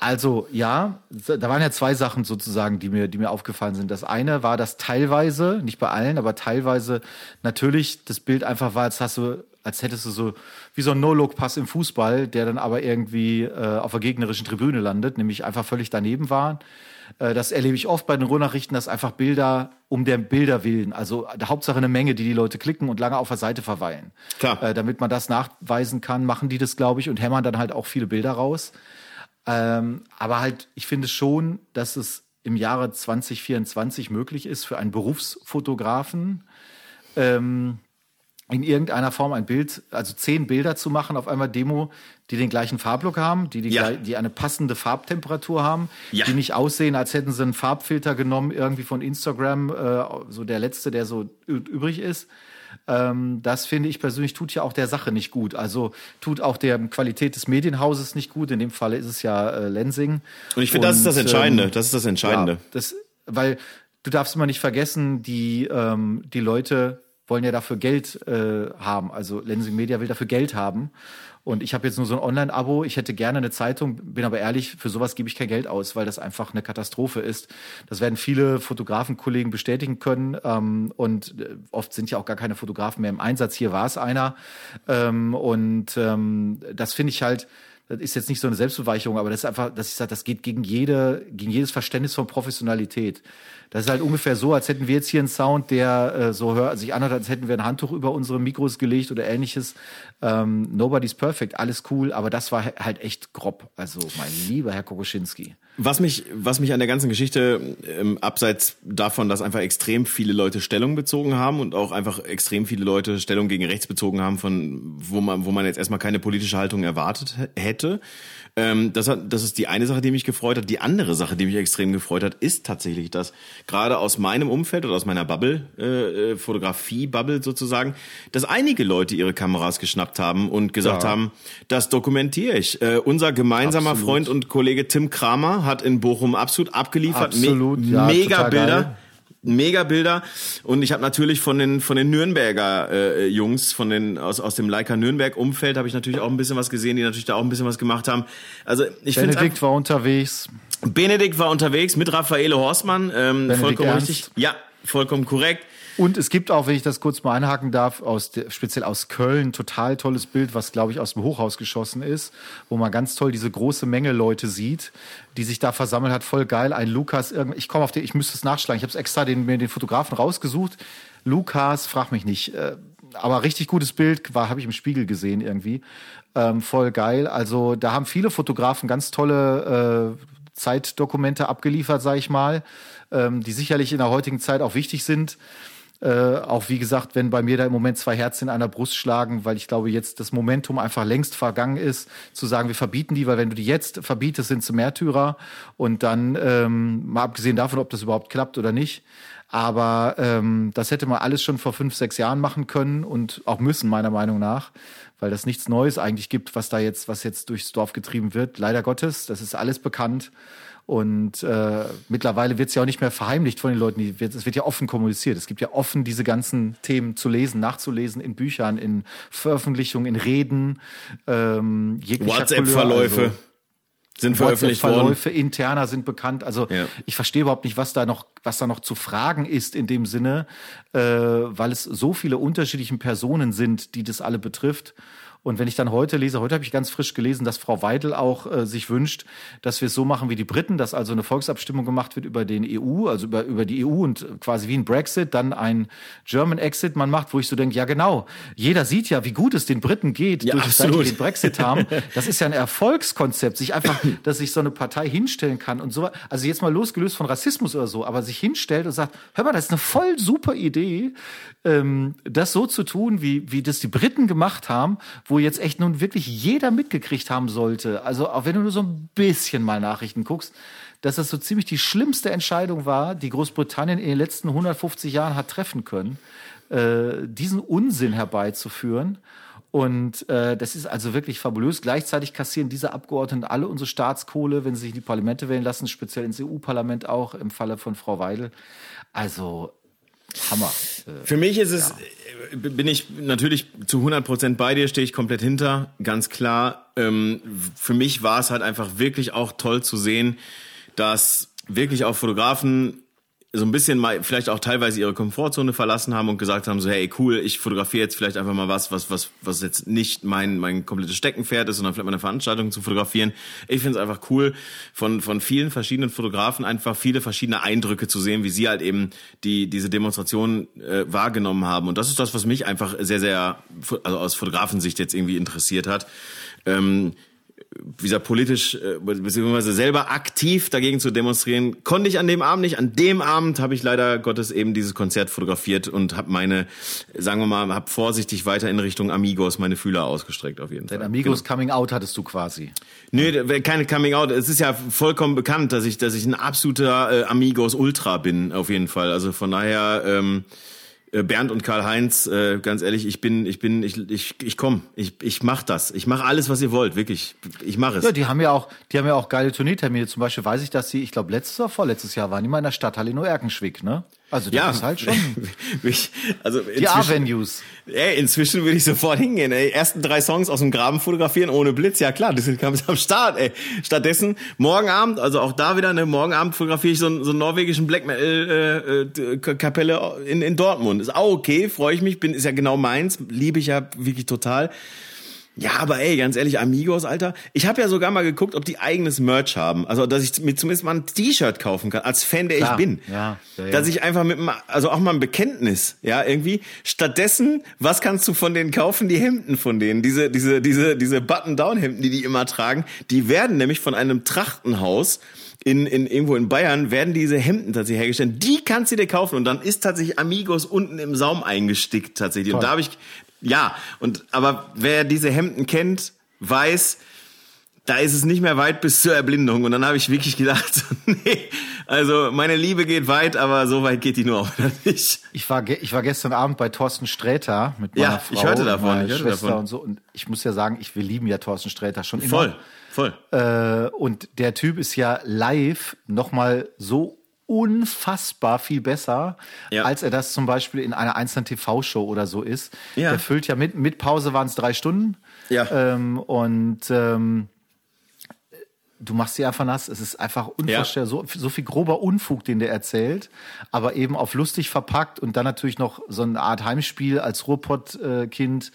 Also ja, da waren ja zwei Sachen sozusagen, die mir, die mir aufgefallen sind. Das eine war, dass teilweise, nicht bei allen, aber teilweise natürlich das Bild einfach war, als hast du, als hättest du so wie so ein No-Look-Pass im Fußball, der dann aber irgendwie äh, auf der gegnerischen Tribüne landet, nämlich einfach völlig daneben waren. Äh, das erlebe ich oft bei den Ruhrnachrichten, dass einfach Bilder um der Bilder willen, also der Hauptsache eine Menge, die die Leute klicken und lange auf der Seite verweilen. Klar. Äh, damit man das nachweisen kann, machen die das, glaube ich, und hämmern dann halt auch viele Bilder raus. Ähm, aber halt, ich finde schon, dass es im Jahre 2024 möglich ist für einen Berufsfotografen, ähm, in irgendeiner Form ein Bild, also zehn Bilder zu machen auf einmal Demo, die den gleichen Farblook haben, die, die, ja. die eine passende Farbtemperatur haben, ja. die nicht aussehen, als hätten sie einen Farbfilter genommen, irgendwie von Instagram, äh, so der letzte, der so übrig ist. Ähm, das finde ich persönlich tut ja auch der Sache nicht gut. Also tut auch der Qualität des Medienhauses nicht gut. In dem Fall ist es ja äh, Lensing. Und ich finde, das ist das Entscheidende. Ähm, das ist das Entscheidende. Ja, das, weil du darfst immer nicht vergessen, die, ähm, die Leute wollen ja dafür Geld äh, haben. Also Lensing Media will dafür Geld haben. Und ich habe jetzt nur so ein Online-Abo. Ich hätte gerne eine Zeitung, bin aber ehrlich, für sowas gebe ich kein Geld aus, weil das einfach eine Katastrophe ist. Das werden viele Fotografenkollegen bestätigen können. Ähm, und äh, oft sind ja auch gar keine Fotografen mehr im Einsatz. Hier war es einer. Ähm, und ähm, das finde ich halt, das ist jetzt nicht so eine Selbstbeweicherung, aber das ist einfach, dass ich sage, das geht gegen jede, gegen jedes Verständnis von Professionalität. Das ist halt ungefähr so, als hätten wir jetzt hier einen Sound, der äh, so hört, sich anhört, als hätten wir ein Handtuch über unsere Mikros gelegt oder ähnliches. Ähm, nobody's perfect, alles cool, aber das war halt echt grob. Also mein lieber Herr Kokoschinski. Was mich, was mich an der ganzen Geschichte, ähm, abseits davon, dass einfach extrem viele Leute Stellung bezogen haben und auch einfach extrem viele Leute Stellung gegen rechts bezogen haben, von wo man, wo man jetzt erstmal keine politische Haltung erwartet hätte, ähm, das, hat, das ist die eine Sache, die mich gefreut hat. Die andere Sache, die mich extrem gefreut hat, ist tatsächlich, dass gerade aus meinem Umfeld oder aus meiner Bubble, äh, äh, Fotografie-Bubble sozusagen, dass einige Leute ihre Kameras geschnappt haben und gesagt ja. haben, das dokumentiere ich. Äh, unser gemeinsamer absolut. Freund und Kollege Tim Kramer hat in Bochum absolut abgeliefert. Absolut, Me ja, mega Bilder. Geil mega Bilder und ich habe natürlich von den von den Nürnberger äh, Jungs von den aus aus dem Leica Nürnberg Umfeld habe ich natürlich auch ein bisschen was gesehen, die natürlich da auch ein bisschen was gemacht haben. Also ich finde Benedikt war unterwegs. Benedikt war unterwegs mit Raffaele Horstmann, ähm, vollkommen Ernst. richtig. Ja, vollkommen korrekt. Und es gibt auch, wenn ich das kurz mal einhaken darf, aus der, speziell aus Köln, total tolles Bild, was glaube ich aus dem Hochhaus geschossen ist, wo man ganz toll diese große Menge Leute sieht, die sich da versammelt hat. Voll geil. Ein Lukas, ich komme auf den, ich müsste es nachschlagen. Ich habe es extra den, mir den Fotografen rausgesucht. Lukas, frag mich nicht. Äh, aber richtig gutes Bild war, habe ich im Spiegel gesehen irgendwie. Ähm, voll geil. Also da haben viele Fotografen ganz tolle äh, Zeitdokumente abgeliefert, sage ich mal, ähm, die sicherlich in der heutigen Zeit auch wichtig sind. Äh, auch wie gesagt, wenn bei mir da im Moment zwei Herzen in einer Brust schlagen, weil ich glaube, jetzt das Momentum einfach längst vergangen ist, zu sagen, wir verbieten die, weil wenn du die jetzt verbietest, sind sie Märtyrer. Und dann, ähm, mal abgesehen davon, ob das überhaupt klappt oder nicht. Aber ähm, das hätte man alles schon vor fünf, sechs Jahren machen können und auch müssen, meiner Meinung nach, weil das nichts Neues eigentlich gibt, was da jetzt, was jetzt durchs Dorf getrieben wird. Leider Gottes, das ist alles bekannt. Und äh, mittlerweile wird es ja auch nicht mehr verheimlicht von den Leuten. Es wird, ja offen kommuniziert. Es gibt ja offen diese ganzen Themen zu lesen, nachzulesen in Büchern, in Veröffentlichungen, in Reden, ähm, WhatsApp-Verläufe. Also, sind veröffentlicht worden. Verläufe interner sind bekannt. Also ja. ich verstehe überhaupt nicht, was da noch, was da noch zu fragen ist in dem Sinne, äh, weil es so viele unterschiedliche Personen sind, die das alle betrifft. Und wenn ich dann heute lese, heute habe ich ganz frisch gelesen, dass Frau Weidel auch äh, sich wünscht, dass wir es so machen wie die Briten, dass also eine Volksabstimmung gemacht wird über den EU, also über, über die EU und quasi wie ein Brexit, dann ein German Exit man macht, wo ich so denke, ja genau, jeder sieht ja, wie gut es den Briten geht, ja, durch die den Brexit haben. Das ist ja ein Erfolgskonzept, sich einfach, dass sich so eine Partei hinstellen kann und so. Also jetzt mal losgelöst von Rassismus oder so, aber sich hinstellt und sagt, hör mal, das ist eine voll super Idee, ähm, das so zu tun, wie, wie das die Briten gemacht haben, wo jetzt echt nun wirklich jeder mitgekriegt haben sollte. Also auch wenn du nur so ein bisschen mal Nachrichten guckst, dass das so ziemlich die schlimmste Entscheidung war, die Großbritannien in den letzten 150 Jahren hat treffen können, äh, diesen Unsinn herbeizuführen. Und äh, das ist also wirklich fabulös. Gleichzeitig kassieren diese Abgeordneten alle unsere Staatskohle, wenn sie sich in die Parlamente wählen lassen, speziell ins EU-Parlament auch, im Falle von Frau Weidel. Also Hammer. Äh, Für mich ist es, ja. bin ich natürlich zu 100 Prozent bei dir, stehe ich komplett hinter, ganz klar. Ähm, für mich war es halt einfach wirklich auch toll zu sehen, dass wirklich auch Fotografen so ein bisschen mal vielleicht auch teilweise ihre Komfortzone verlassen haben und gesagt haben so hey cool ich fotografiere jetzt vielleicht einfach mal was was was was jetzt nicht mein mein komplettes Steckenpferd ist sondern vielleicht mal eine Veranstaltung zu fotografieren. Ich finde es einfach cool von von vielen verschiedenen Fotografen einfach viele verschiedene Eindrücke zu sehen wie sie halt eben die diese Demonstration äh, wahrgenommen haben. Und das ist das was mich einfach sehr sehr also aus Fotografensicht jetzt irgendwie interessiert hat. Ähm, wie gesagt, politisch äh, beziehungsweise selber aktiv dagegen zu demonstrieren, konnte ich an dem Abend nicht. An dem Abend habe ich leider Gottes eben dieses Konzert fotografiert und habe meine, sagen wir mal, habe vorsichtig weiter in Richtung Amigos meine Fühler ausgestreckt auf jeden Dein Fall. Dein Amigos genau. Coming Out hattest du quasi. Nö, keine Coming Out. Es ist ja vollkommen bekannt, dass ich, dass ich ein absoluter äh, Amigos Ultra bin auf jeden Fall. Also von daher. Ähm, äh, Bernd und Karl-Heinz, äh, ganz ehrlich, ich bin, ich bin, ich, ich, ich komm, ich, ich mach das. Ich mach alles, was ihr wollt, wirklich. Ich mache es. Ja, die haben ja auch, die haben ja auch geile Turniertermine. Zum Beispiel weiß ich, dass sie, ich glaube, letztes oder vorletztes Jahr waren die mal in der Stadthalle in Erkenschwick, ne? Also das ja, ist halt schon ich, also die A-Venues. Ey, inzwischen würde ich sofort hingehen. Ey. Ersten drei Songs aus dem Graben fotografieren ohne Blitz, ja klar, das ist am Start. Ey. Stattdessen morgen Abend, also auch da wieder, ne, morgen Abend fotografiere ich so, einen, so einen norwegischen Black Metal äh, äh, Kapelle in, in Dortmund. Ist auch okay, freue ich mich, bin ist ja genau meins, liebe ich ja wirklich total. Ja, aber ey, ganz ehrlich, Amigos, Alter. Ich habe ja sogar mal geguckt, ob die eigenes Merch haben. Also, dass ich mir zumindest mal ein T-Shirt kaufen kann, als Fan, der Klar. ich bin. Ja, ja, ja. Dass ich einfach mit, also auch mal ein Bekenntnis, ja, irgendwie. Stattdessen, was kannst du von denen kaufen? Die Hemden von denen. Diese, diese, diese, diese Button-Down-Hemden, die die immer tragen, die werden nämlich von einem Trachtenhaus in, in irgendwo in Bayern werden diese Hemden tatsächlich hergestellt. Die kannst du dir kaufen und dann ist tatsächlich Amigos unten im Saum eingestickt tatsächlich. Toll. Und da habe ich ja, und aber wer diese Hemden kennt, weiß, da ist es nicht mehr weit bis zur Erblindung. Und dann habe ich wirklich gedacht, nee, also meine Liebe geht weit, aber so weit geht die nur auch nicht. Ich war, ich war gestern Abend bei Thorsten Sträter mit meiner ja, Frau ich hörte davon, und ich hörte Schwester davon. und so. Und ich muss ja sagen, ich, wir lieben ja Thorsten Sträter schon immer. Voll, voll. Äh, und der Typ ist ja live nochmal so unfassbar viel besser, ja. als er das zum Beispiel in einer einzelnen TV-Show oder so ist. Ja. Der füllt ja mit, mit Pause waren es drei Stunden. Ja. Ähm, und ähm, du machst sie einfach nass. Es ist einfach unvorstellbar, ja. so, so viel grober Unfug, den der erzählt, aber eben auf lustig verpackt und dann natürlich noch so eine Art Heimspiel als Ruhrpott-Kind.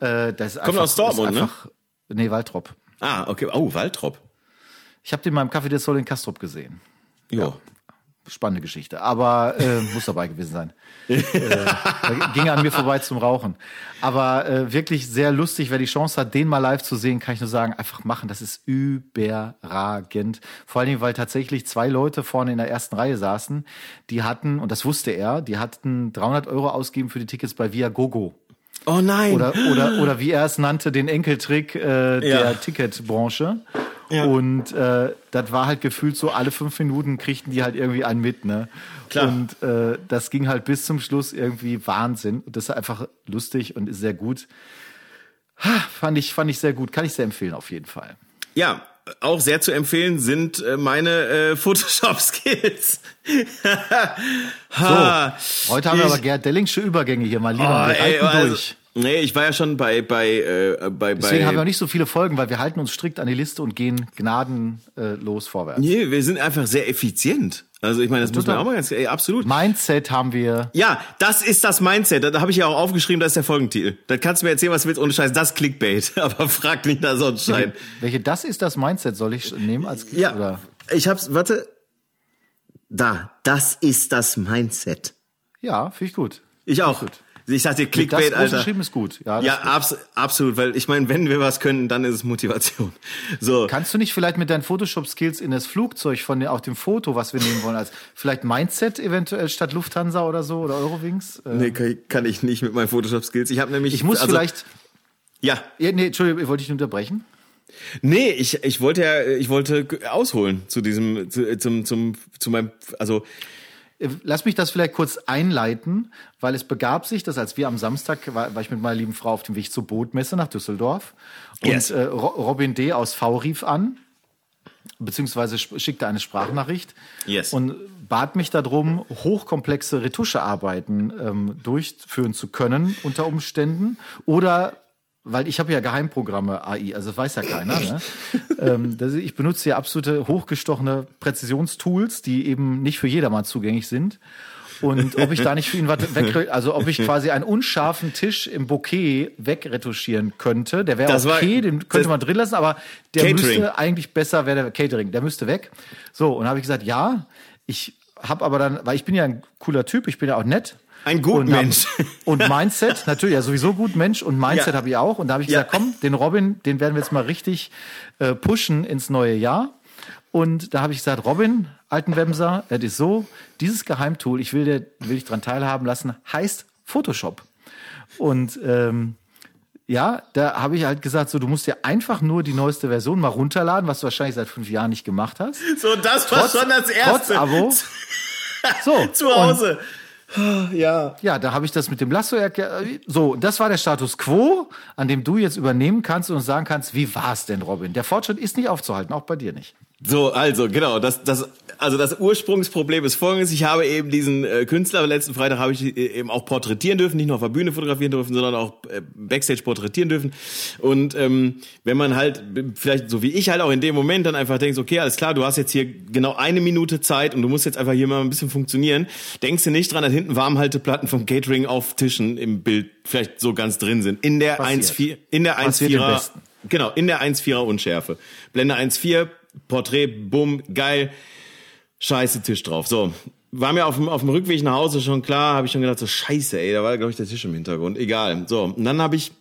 Äh, das Kommt einfach, aus Dortmund, ne? einfach, ne? Nee, Waltrop. Ah, okay. Oh, Waltrop. Ich habe den mal im Café des Sol in Kastrop gesehen. Jo. Ja spannende Geschichte. Aber äh, muss dabei gewesen sein. äh, ging an mir vorbei zum Rauchen. Aber äh, wirklich sehr lustig, wer die Chance hat, den mal live zu sehen, kann ich nur sagen, einfach machen. Das ist überragend. Vor allen Dingen, weil tatsächlich zwei Leute vorne in der ersten Reihe saßen, die hatten, und das wusste er, die hatten 300 Euro ausgegeben für die Tickets bei Viagogo. Oh nein. Oder, oder, oder wie er es nannte, den Enkeltrick äh, der Ja. Ticketbranche. Ja. Und äh, das war halt gefühlt so, alle fünf Minuten kriegten die halt irgendwie einen mit, ne? Klar. Und äh, das ging halt bis zum Schluss irgendwie Wahnsinn. Und das ist einfach lustig und ist sehr gut. Ha, Fand ich, fand ich sehr gut. Kann ich sehr empfehlen, auf jeden Fall. Ja, auch sehr zu empfehlen sind äh, meine äh, Photoshop-Skills. ha, Heute haben wir ich- aber Gerd Dellingsche Übergänge hier, mal lieber. Oh, wir ey, also, durch. Nee, ich war ja schon bei bei äh, bei Deswegen bei haben wir auch nicht so viele Folgen, weil wir halten uns strikt an die Liste und gehen gnadenlos vorwärts. Nee, wir sind einfach sehr effizient. Also ich meine, das muss man auch mal ganz ey, absolut. Mindset haben wir. Ja, das ist das Mindset. Da habe ich ja auch aufgeschrieben, das ist der Folgentitel. Da kannst du mir erzählen, was du willst, ohne Scheiß. Das Clickbait. Aber frag nicht nach Sonnenschein. Welche das ist das Mindset, soll ich nehmen als Ja, oder? ich hab's, warte. Da, das ist das Mindset. Ja, finde ich gut. Ich auch. Gut. Ich sag dir, das Clickbait, groß Alter. geschrieben ist gut. Ja, das Ja, abs absolut, weil ich meine, wenn wir was können, dann ist es Motivation. So. Kannst du nicht vielleicht mit deinen Photoshop-Skills in das Flugzeug von auf dem Foto, was wir nehmen wollen, als vielleicht Mindset eventuell statt Lufthansa oder so oder Eurowings? Äh, Nee, kann, kann ich nicht mit meinen Photoshop-Skills. Ich habe nämlich. ich muss also, vielleicht. Ja. Ja, nee, Entschuldigung, wollte dich unterbrechen. Nee, ich, ich wollte ja, ich wollte ausholen zu diesem, zu, zum, zum, zu meinem, also, Lass mich das vielleicht kurz einleiten, weil es begab sich, dass als wir am Samstag war, war ich mit meiner lieben Frau auf dem Weg zur Bootmesse nach Düsseldorf und Yes. äh, Ro- Robin D. aus V rief an, beziehungsweise sch- schickte eine Sprachnachricht Yes. und bat mich darum, hochkomplexe Retuschearbeiten ähm, durchführen zu können unter Umständen oder weil ich habe ja Geheimprogramme AI, also das weiß ja keiner. Ne? ähm, das, ich benutze ja absolute hochgestochene Präzisionstools, die eben nicht für jedermann zugänglich sind. Und ob ich da nicht für ihn was weg, also ob ich quasi einen unscharfen Tisch im Bouquet wegretuschieren könnte, der wäre Das war- okay, den könnte man drin lassen, aber der Catering. müsste eigentlich besser wäre der Catering, der müsste weg. So, und habe ich gesagt, ja, ich habe aber dann, weil ich bin ja ein cooler Typ, ich bin ja auch nett. Ein und hab- Mensch. Und Mindset, natürlich, ja, sowieso gut Mensch und Mindset Ja. habe ich auch. Und da habe ich Ja. gesagt, komm, den Robin, den werden wir jetzt mal richtig äh, pushen ins neue Jahr. Und da habe ich gesagt, Robin, Altenwemser, es ist so, dieses Geheimtool, ich will, dir, will dich dran teilhaben lassen, heißt Photoshop. Und ähm, ja, da habe ich halt gesagt, so, du musst dir einfach nur die neueste Version mal runterladen, was du wahrscheinlich seit fünf Jahren nicht gemacht hast. so, das war schon das Trotz erste. Abo. So, Zu Hause. Ja. ja, da habe ich das mit dem Lasso erklärt. So, das war der Status quo, an dem du jetzt übernehmen kannst und sagen kannst, wie war's denn, Robin? Der Fortschritt ist nicht aufzuhalten, auch bei dir nicht. So, also genau, das, das, also das Ursprungsproblem ist folgendes: Ich habe eben diesen äh, Künstler letzten Freitag habe ich äh, eben auch porträtieren dürfen, nicht nur auf der Bühne fotografieren dürfen, sondern auch äh, backstage porträtieren dürfen. Und ähm, wenn man halt äh, vielleicht so wie ich halt auch in dem Moment dann einfach denkst, okay, alles klar, du hast jetzt hier genau eine Minute Zeit und du musst jetzt einfach hier mal ein bisschen funktionieren, denkst du nicht dran, dass hinten Warmhalteplatten vom Catering auf Tischen im Bild vielleicht so ganz drin sind. In der Passiert. 1.4, in der Passiert im 1.4er Besten. Genau, in der 1,4er Unschärfe. Blende 1,4, Porträt, bumm, geil, scheiße Tisch drauf. So, war mir auf dem, auf dem Rückweg nach Hause schon klar, habe ich schon gedacht, so scheiße, ey, da war, glaube ich, der Tisch im Hintergrund. Egal. So, und dann habe ich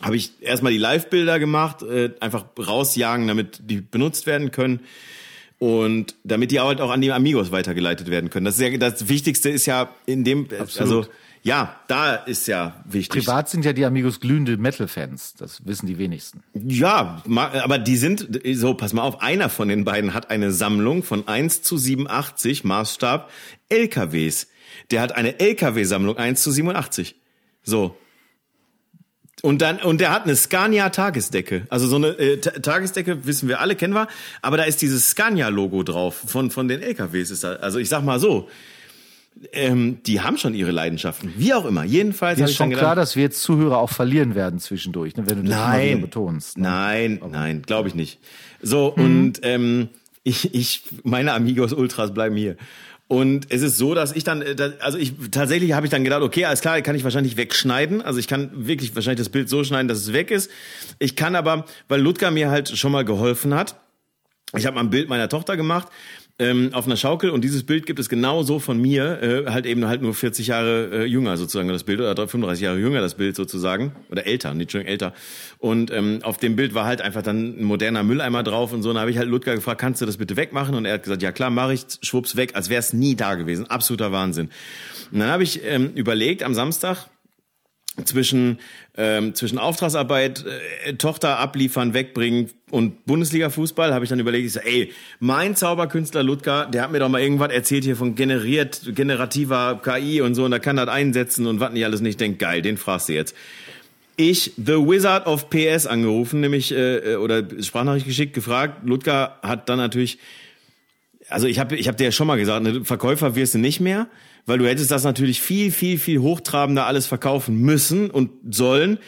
habe ich erstmal die Live-Bilder gemacht, äh, einfach rausjagen, damit die benutzt werden können. Und damit die halt auch an die Amigos weitergeleitet werden können. Das, ist ja, das Wichtigste ist ja in dem, also ja, da ist ja wichtig. Privat sind ja die Amigos glühende Metal-Fans. Das wissen die wenigsten. Ja, aber die sind, so, pass mal auf, einer von den beiden hat eine Sammlung von 1 zu 87 Maßstab LKWs. Der hat eine LKW-Sammlung 1 zu 87. So. Und dann, und der hat eine Scania Tagesdecke. Also so eine äh, Ta- Tagesdecke wissen wir alle, kennen wir. Aber da ist dieses Scania-Logo drauf. Von, von den LKWs ist da. Also ich sag mal so. Ähm, die haben schon ihre Leidenschaften. Wie auch immer. Jedenfalls habe ist schon gedacht, klar, dass wir jetzt Zuhörer auch verlieren werden zwischendurch, ne, wenn du das immer wieder Nein, betonst. Ne? nein, nein, glaube ich nicht. So und ähm, ich, ich, meine Amigos Ultras bleiben hier. Und es ist so, dass ich dann, äh, also ich tatsächlich habe ich dann gedacht, okay, alles klar, kann ich wahrscheinlich wegschneiden. Also ich kann wirklich wahrscheinlich das Bild so schneiden, dass es weg ist. Ich kann aber, weil Ludger mir halt schon mal geholfen hat, ich habe mal ein Bild meiner Tochter gemacht ähm, auf einer Schaukel und dieses Bild gibt es genau so von mir, äh, halt eben halt nur 40 Jahre äh, jünger sozusagen das Bild oder 35 Jahre jünger das Bild sozusagen oder älter, nicht schon älter. Und ähm, auf dem Bild war halt einfach dann ein moderner Mülleimer drauf und so. Und da habe ich halt Ludger gefragt, kannst du das bitte wegmachen? Und er hat gesagt, ja klar, mache ich, schwupps weg, als wäre es nie da gewesen. Absoluter Wahnsinn. Und dann habe ich ähm, überlegt am Samstag, zwischen ähm, zwischen Auftragsarbeit, äh, Tochter abliefern, wegbringen und Bundesliga-Fußball habe ich dann überlegt, ich so, ey, mein Zauberkünstler Ludger, der hat mir doch mal irgendwas erzählt hier von generiert, generativer KI und so und da kann das einsetzen und was nicht alles nicht. Denk, geil, den fragst du jetzt. Ich, The Wizard of PS, angerufen, nämlich, äh, oder Sprachnachricht geschickt, gefragt. Ludger hat dann natürlich, also ich habe ich hab dir ja schon mal gesagt, ne, Verkäufer wirst du nicht mehr weil du hättest das natürlich viel, viel, viel hochtrabender alles verkaufen müssen und sollen.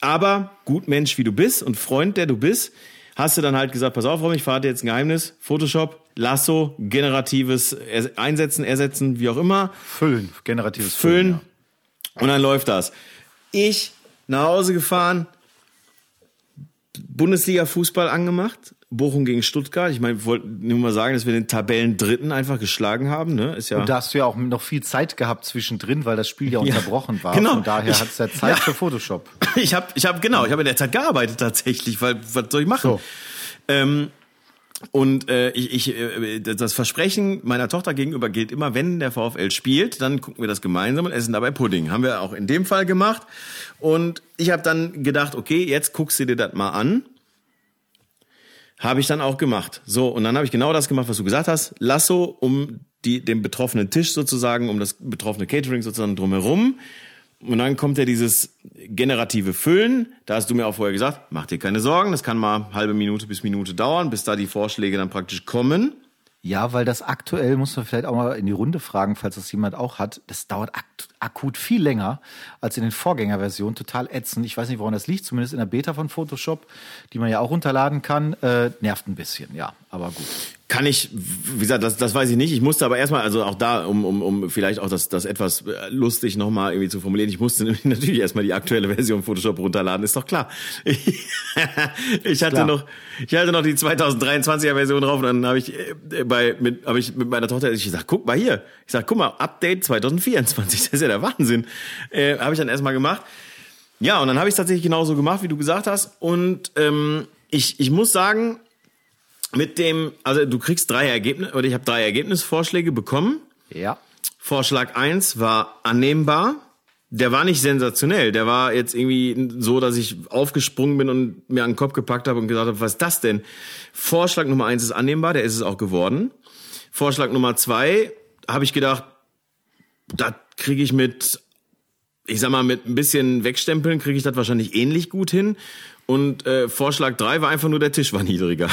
Aber gut Mensch, wie du bist und Freund, der du bist, hast du dann halt gesagt, pass auf, Rom, ich verrate jetzt ein Geheimnis. Photoshop, Lasso, generatives Einsetzen, Ersetzen, wie auch immer. Füllen, generatives Füllen. Füllen ja. Und dann läuft das. Ich nach Hause gefahren, Bundesliga-Fußball angemacht, Bochum gegen Stuttgart. Ich meine, ich wollte nur mal sagen, dass wir den Tabellendritten einfach geschlagen haben. Ne? Ist ja und da hast du ja auch noch viel Zeit gehabt zwischendrin, weil das Spiel ja, ja unterbrochen war. Genau. Von daher hat es ja Zeit ja. für Photoshop. Ich habe, ich hab, genau, ich habe in der Zeit gearbeitet tatsächlich, weil was soll ich machen? So. Ähm, und äh, ich, ich, äh, das Versprechen meiner Tochter gegenüber gilt immer, wenn der VfL spielt, dann gucken wir das gemeinsam und essen dabei Pudding. Haben wir auch in dem Fall gemacht. Und ich habe dann gedacht, okay, jetzt guckst du dir das mal an habe ich dann auch gemacht. So, und dann habe ich genau das gemacht, was du gesagt hast. Lasso um die, den betroffenen Tisch sozusagen, um das betroffene Catering sozusagen drumherum. Und dann kommt ja dieses generative Füllen. Da hast du mir auch vorher gesagt, mach dir keine Sorgen, das kann mal halbe Minute bis Minute dauern, bis da die Vorschläge dann praktisch kommen. Ja, weil das aktuell, muss man vielleicht auch mal in die Runde fragen, falls das jemand auch hat, das dauert akt akut viel länger als in den Vorgängerversionen. Total ätzend. Ich weiß nicht, woran das liegt, zumindest in der Beta von Photoshop, die man ja auch runterladen kann. Äh, nervt ein bisschen, ja, aber gut. Kann ich, wie gesagt, das, das weiß ich nicht. Ich musste aber erstmal, also auch da, um, um, um vielleicht auch das, das etwas lustig nochmal irgendwie zu formulieren, ich musste natürlich erstmal die aktuelle Version Photoshop runterladen, ist doch klar. Ich, hatte klar. noch, ich hatte noch die 2023er Version drauf und dann habe ich äh, bei, mit, habe ich mit meiner Tochter, ich gesagt, guck mal hier. Ich sag, guck mal, Update 2024, das ist ja der Wahnsinn. Äh, habe ich dann erstmal gemacht. Ja, und dann habe ich tatsächlich genauso gemacht, wie du gesagt hast. Und ähm, ich, ich muss sagen, mit dem, also du kriegst drei Ergebnisse, oder ich habe drei Ergebnisvorschläge bekommen. Ja. Vorschlag eins war annehmbar. Der war nicht sensationell. Der war jetzt irgendwie so, dass ich aufgesprungen bin und mir an den Kopf gepackt habe und gesagt habe, was ist das denn? Vorschlag Nummer eins ist annehmbar, der ist es auch geworden. Vorschlag Nummer zwei habe ich gedacht, da kriege ich mit, ich sag mal, mit ein bisschen Wegstempeln kriege ich das wahrscheinlich ähnlich gut hin. Und äh, Vorschlag drei war einfach nur, der Tisch war niedriger.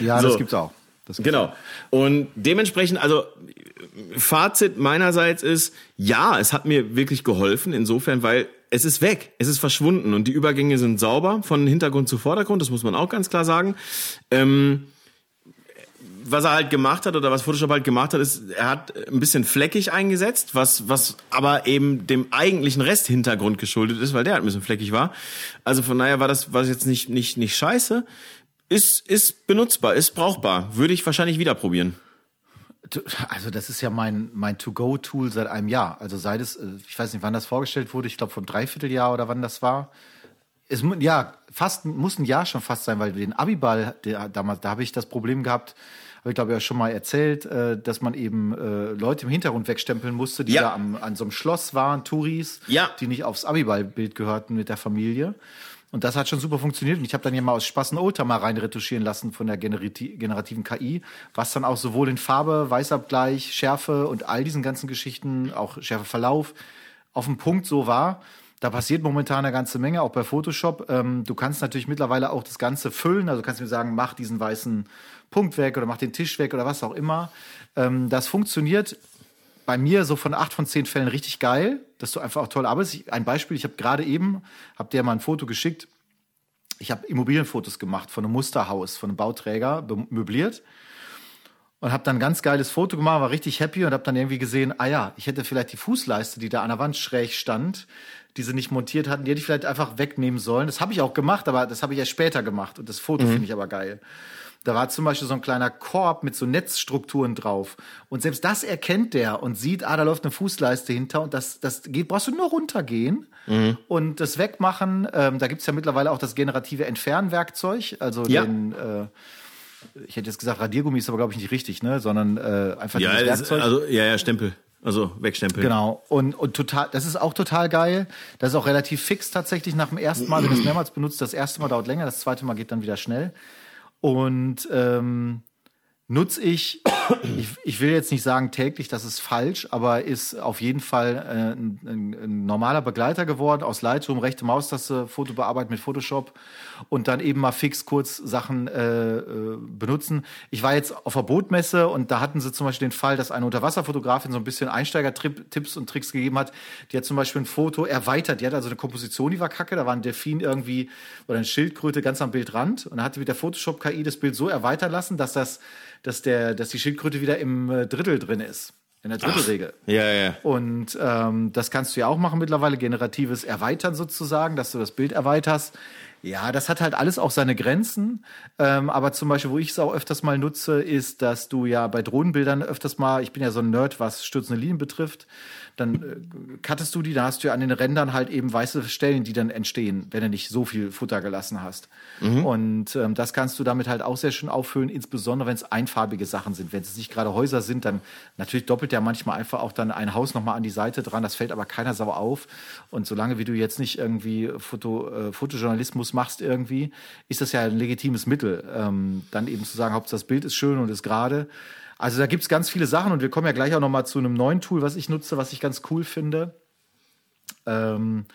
Ja, so. das gibt's auch. Das gibt's genau. Auch. Und dementsprechend, also Fazit meinerseits ist, ja, es hat mir wirklich geholfen, insofern, weil es ist weg, es ist verschwunden und die Übergänge sind sauber von Hintergrund zu Vordergrund, das muss man auch ganz klar sagen. Ähm, was er halt gemacht hat oder was Photoshop halt gemacht hat, ist, er hat ein bisschen fleckig eingesetzt, was, was aber eben dem eigentlichen Resthintergrund geschuldet ist, weil der halt ein bisschen fleckig war. Also von daher war das, war das jetzt nicht, nicht, nicht scheiße ist, ist benutzbar, ist brauchbar. Würde ich wahrscheinlich wieder probieren. Also das ist ja mein, mein To-Go-Tool seit einem Jahr. Also seit es, äh, ich weiß nicht, wann das vorgestellt wurde, ich glaube vom Dreivierteljahr oder wann das war. Es, ja, fast, muss ein Jahr schon fast sein, weil den Abiball, der, damals, da habe ich das Problem gehabt, habe ich glaube ja schon mal erzählt, äh, dass man eben äh, Leute im Hintergrund wegstempeln musste, die ja. da am, an so einem Schloss waren, Touris, ja. die nicht aufs Abiball-Bild gehörten mit der Familie. Und das hat schon super funktioniert. Und ich habe dann ja mal aus Spaß einen Oldtimer rein retuschieren lassen von der generativen KI, was dann auch sowohl in Farbe, Weißabgleich, Schärfe und all diesen ganzen Geschichten, auch Schärfeverlauf, auf dem Punkt so war. Da passiert momentan eine ganze Menge, auch bei Photoshop. Ähm, du kannst natürlich mittlerweile auch das Ganze füllen. Also du kannst mir sagen, mach diesen weißen Punkt weg oder mach den Tisch weg oder was auch immer. Ähm, das funktioniert bei mir so von acht von zehn Fällen richtig geil, dass du einfach auch toll arbeitest. Ein Beispiel, ich habe gerade eben, hab dir mal ein Foto geschickt. Ich habe Immobilienfotos gemacht von einem Musterhaus, von einem Bauträger, möbliert. Und habe dann ein ganz geiles Foto gemacht, war richtig happy und habe dann irgendwie gesehen, ah ja, ich hätte vielleicht die Fußleiste, die da an der Wand schräg stand, die sie nicht montiert hatten, die hätte ich vielleicht einfach wegnehmen sollen. Das habe ich auch gemacht, aber das habe ich erst später gemacht und das Foto mhm. finde ich aber geil. Da war zum Beispiel so ein kleiner Korb mit so Netzstrukturen drauf. Und selbst das erkennt der und sieht, ah, da läuft eine Fußleiste hinter und das, das geht, brauchst du nur runtergehen mhm. und das wegmachen. Ähm, da gibt's ja mittlerweile auch das generative Entfernwerkzeug, also ja. den äh, ich hätte jetzt gesagt, Radiergummi ist aber, glaube ich, nicht richtig, ne? Sondern äh, einfach ja, dieses Werkzeug. also, ja, ja, Stempel. Also wegstempeln. Genau. Und, und total, das ist auch total geil. Das ist auch relativ fix tatsächlich nach dem ersten Mal, wenn du es mehrmals benutzt. Das erste Mal dauert länger, das zweite Mal geht dann wieder schnell. Und ähm, nutze ich, ich, ich will jetzt nicht sagen täglich, das ist falsch, aber ist auf jeden Fall äh, ein, ein, normaler Begleiter geworden aus Lightroom, rechte Maustaste, Foto bearbeiten mit Photoshop und dann eben mal fix kurz Sachen äh, äh, benutzen. Ich war jetzt auf der Bootmesse und da hatten sie zum Beispiel den Fall, dass eine Unterwasserfotografin so ein bisschen Einsteiger-Tipps und Tricks gegeben hat. Die hat zum Beispiel ein Foto erweitert. Die hat also eine Komposition, die war kacke. Da war ein Delfin irgendwie oder eine Schildkröte ganz am Bildrand und dann hat sie mit der Photoshop-KI das Bild so erweitern lassen, dass das dass, der, dass die Schildkröte wieder im äh, Drittel drin ist. In der Drittelregel. Ja, ja. Und ähm, das kannst du ja auch machen mittlerweile, generatives Erweitern sozusagen, dass du das Bild erweiterst. Ja, das hat halt alles auch seine Grenzen. Ähm, aber zum Beispiel, wo ich es auch öfters mal nutze, ist, dass du ja bei Drohnenbildern öfters mal, ich bin ja so ein Nerd, was stürzende Linien betrifft, dann äh, cuttest du die, da hast du ja an den Rändern halt eben weiße Stellen, die dann entstehen, wenn du nicht so viel Futter gelassen hast. Mhm. Und ähm, das kannst du damit halt auch sehr schön auffüllen, insbesondere wenn es einfarbige Sachen sind. Wenn es nicht gerade Häuser sind, dann natürlich doppelt ja manchmal einfach auch dann ein Haus nochmal an die Seite dran. Das fällt aber keiner sauer auf. Und solange wie du jetzt nicht irgendwie Foto, äh, Fotojournalismus machst irgendwie, ist das ja ein legitimes Mittel. Ähm, dann eben zu sagen, Hauptsache das Bild ist schön und ist gerade. Also da gibt's ganz viele Sachen und wir kommen ja gleich auch noch mal zu einem neuen Tool, was ich nutze, was ich ganz cool finde. Ähm,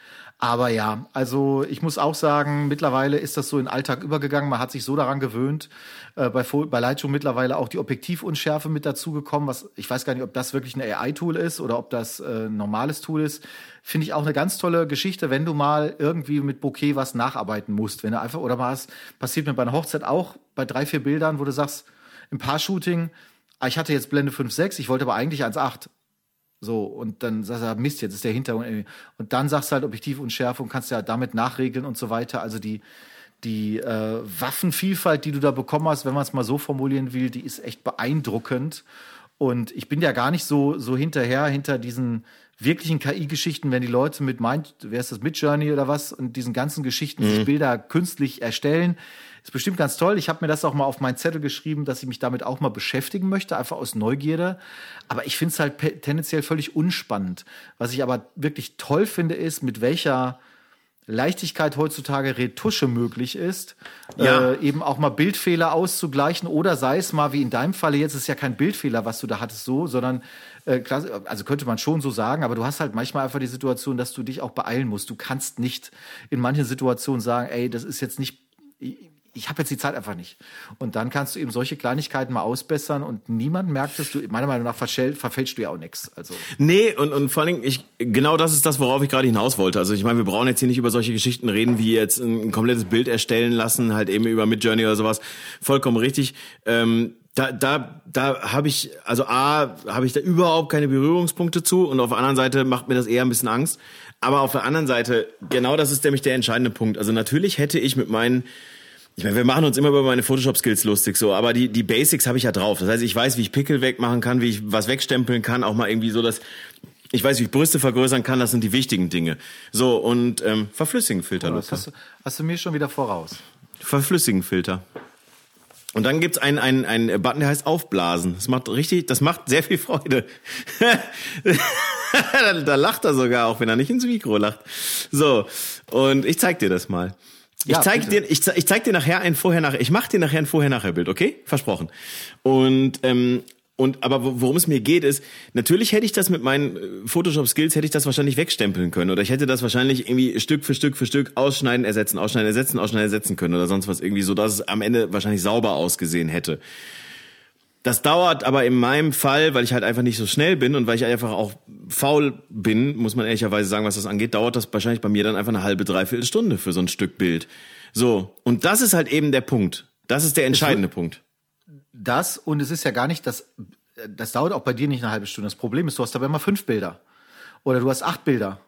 aber ja, also ich muss auch sagen, mittlerweile ist das so in den Alltag übergegangen. Man hat sich so daran gewöhnt. Äh, bei, bei Lightroom mittlerweile auch die Objektivunschärfe mit dazugekommen. Was ich weiß gar nicht, ob das wirklich ein AI-Tool ist oder ob das äh, ein normales Tool ist. Finde ich auch eine ganz tolle Geschichte, wenn du mal irgendwie mit Bokeh was nacharbeiten musst. Wenn du einfach oder was passiert mir bei einer Hochzeit auch bei drei vier Bildern, wo du sagst im Paar-Shooting ah, ich hatte jetzt Blende 5,6, ich wollte aber eigentlich 1,8. So, und dann sagst du, Mist, jetzt ist der Hintergrund. Und dann sagst du halt Objektivunschärfe und kannst ja damit nachregeln und so weiter. Also die, die äh, Waffenvielfalt, die du da bekommen hast, wenn man es mal so formulieren will, die ist echt beeindruckend. Und ich bin ja gar nicht so, so hinterher, hinter diesen wirklichen KI-Geschichten, wenn die Leute mit meint, wer ist das, Midjourney oder was, und diesen ganzen Geschichten mhm. sich Bilder künstlich erstellen. Ist bestimmt ganz toll. Ich habe mir das auch mal auf meinen Zettel geschrieben, dass ich mich damit auch mal beschäftigen möchte, einfach aus Neugierde. Aber ich finde es halt tendenziell völlig unspannend. Was ich aber wirklich toll finde, ist, mit welcher Leichtigkeit heutzutage Retusche möglich ist, ja. äh, eben auch mal Bildfehler auszugleichen oder sei es mal wie in deinem Falle jetzt ist ja kein Bildfehler, was du da hattest so, sondern äh, also könnte man schon so sagen, aber du hast halt manchmal einfach die Situation, dass du dich auch beeilen musst. Du kannst nicht in manchen Situationen sagen, ey, das ist jetzt nicht ich habe jetzt die Zeit einfach nicht. Und dann kannst du eben solche Kleinigkeiten mal ausbessern und niemand merkt es. Du, meiner Meinung nach verfälschst du ja auch nichts. Also. Nee, und, und vor allen Dingen, ich, genau das ist das, worauf ich gerade hinaus wollte. Also ich meine, wir brauchen jetzt hier nicht über solche Geschichten reden, wie jetzt ein, ein komplettes Bild erstellen lassen, halt eben über Midjourney oder sowas. Vollkommen richtig. Ähm, da, da, da habe ich, also A, habe ich da überhaupt keine Berührungspunkte zu und auf der anderen Seite macht mir das eher ein bisschen Angst. Aber auf der anderen Seite, genau das ist nämlich der entscheidende Punkt. Also natürlich hätte ich mit meinen ich meine, wir machen uns immer über meine Photoshop-Skills lustig, so, aber die, die Basics habe ich ja drauf. Das heißt, ich weiß, wie ich Pickel wegmachen kann, wie ich was wegstempeln kann, auch mal irgendwie so, dass ich weiß, wie ich Brüste vergrößern kann, das sind die wichtigen Dinge. So, und ähm, verflüssigen Filter, Lukas. Hast du, hast du mir schon wieder voraus? Verflüssigen Filter. Und dann gibt's einen, einen, einen Button, der heißt Aufblasen. Das macht richtig, das macht sehr viel Freude. da, da lacht er sogar, auch wenn er nicht ins Mikro lacht. So, und ich zeig dir das mal. Ich ja, zeig bitte. dir, ich, ich zeig dir nachher ein vorher nachher. Ich mache dir nachher ein vorher nachher Bild, okay? Versprochen. Und ähm, und aber worum es mir geht ist, natürlich hätte ich das mit meinen äh, Photoshop Skills hätte ich das wahrscheinlich wegstempeln können oder ich hätte das wahrscheinlich irgendwie Stück für Stück für Stück ausschneiden, ersetzen, ausschneiden, ersetzen, ausschneiden, ersetzen können oder sonst was irgendwie so, dass es am Ende wahrscheinlich sauber ausgesehen hätte. Das dauert aber in meinem Fall, weil ich halt einfach nicht so schnell bin und weil ich einfach auch faul bin, muss man ehrlicherweise sagen, was das angeht, dauert das wahrscheinlich bei mir dann einfach eine halbe, dreiviertel Stunde für so ein Stück Bild. So. Und das ist halt eben der Punkt. Das ist der entscheidende Punkt. Das und es ist ja gar nicht das, das dauert auch bei dir nicht eine halbe Stunde. Das Problem ist, du hast aber immer fünf Bilder. Oder du hast acht Bilder.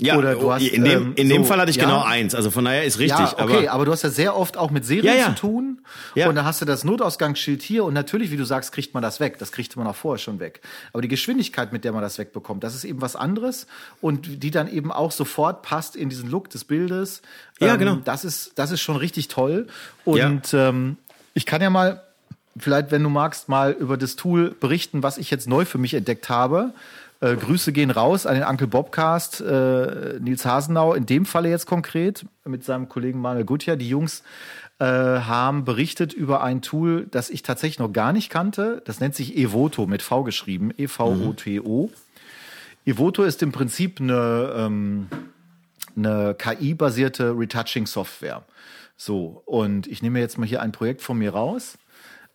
Ja, Oder du oh, hast, in dem, ähm, in dem so- Fall hatte ich ja. genau eins. Also von daher ist richtig. Ja, okay, aber aber, du hast ja sehr oft auch mit Serien Ja, zu tun. Ja. Und dann hast du das Notausgangsschild hier und natürlich, wie du sagst, kriegt man das weg. Das kriegte man auch vorher schon weg. Aber die Geschwindigkeit, mit der man das wegbekommt, das ist eben was anderes und die dann eben auch sofort passt in diesen Look des Bildes. Ja, genau. Das ist, das ist schon richtig toll. Und ähm, ich kann ja mal, vielleicht, wenn du magst, mal über das Tool berichten, was ich jetzt neu für mich entdeckt habe. Äh, Grüße gehen raus an den Uncle Bobcast, äh, Nils Hasenau, in dem Falle jetzt konkret, mit seinem Kollegen Manuel Gutjahr. Die Jungs äh, haben berichtet über ein Tool, das ich tatsächlich noch gar nicht kannte. Das nennt sich Evoto mit V geschrieben, E-V-O-T-O. Evoto ist im Prinzip eine, ähm, eine KI-basierte Retouching-Software. So, und ich nehme jetzt mal hier ein Projekt von mir raus,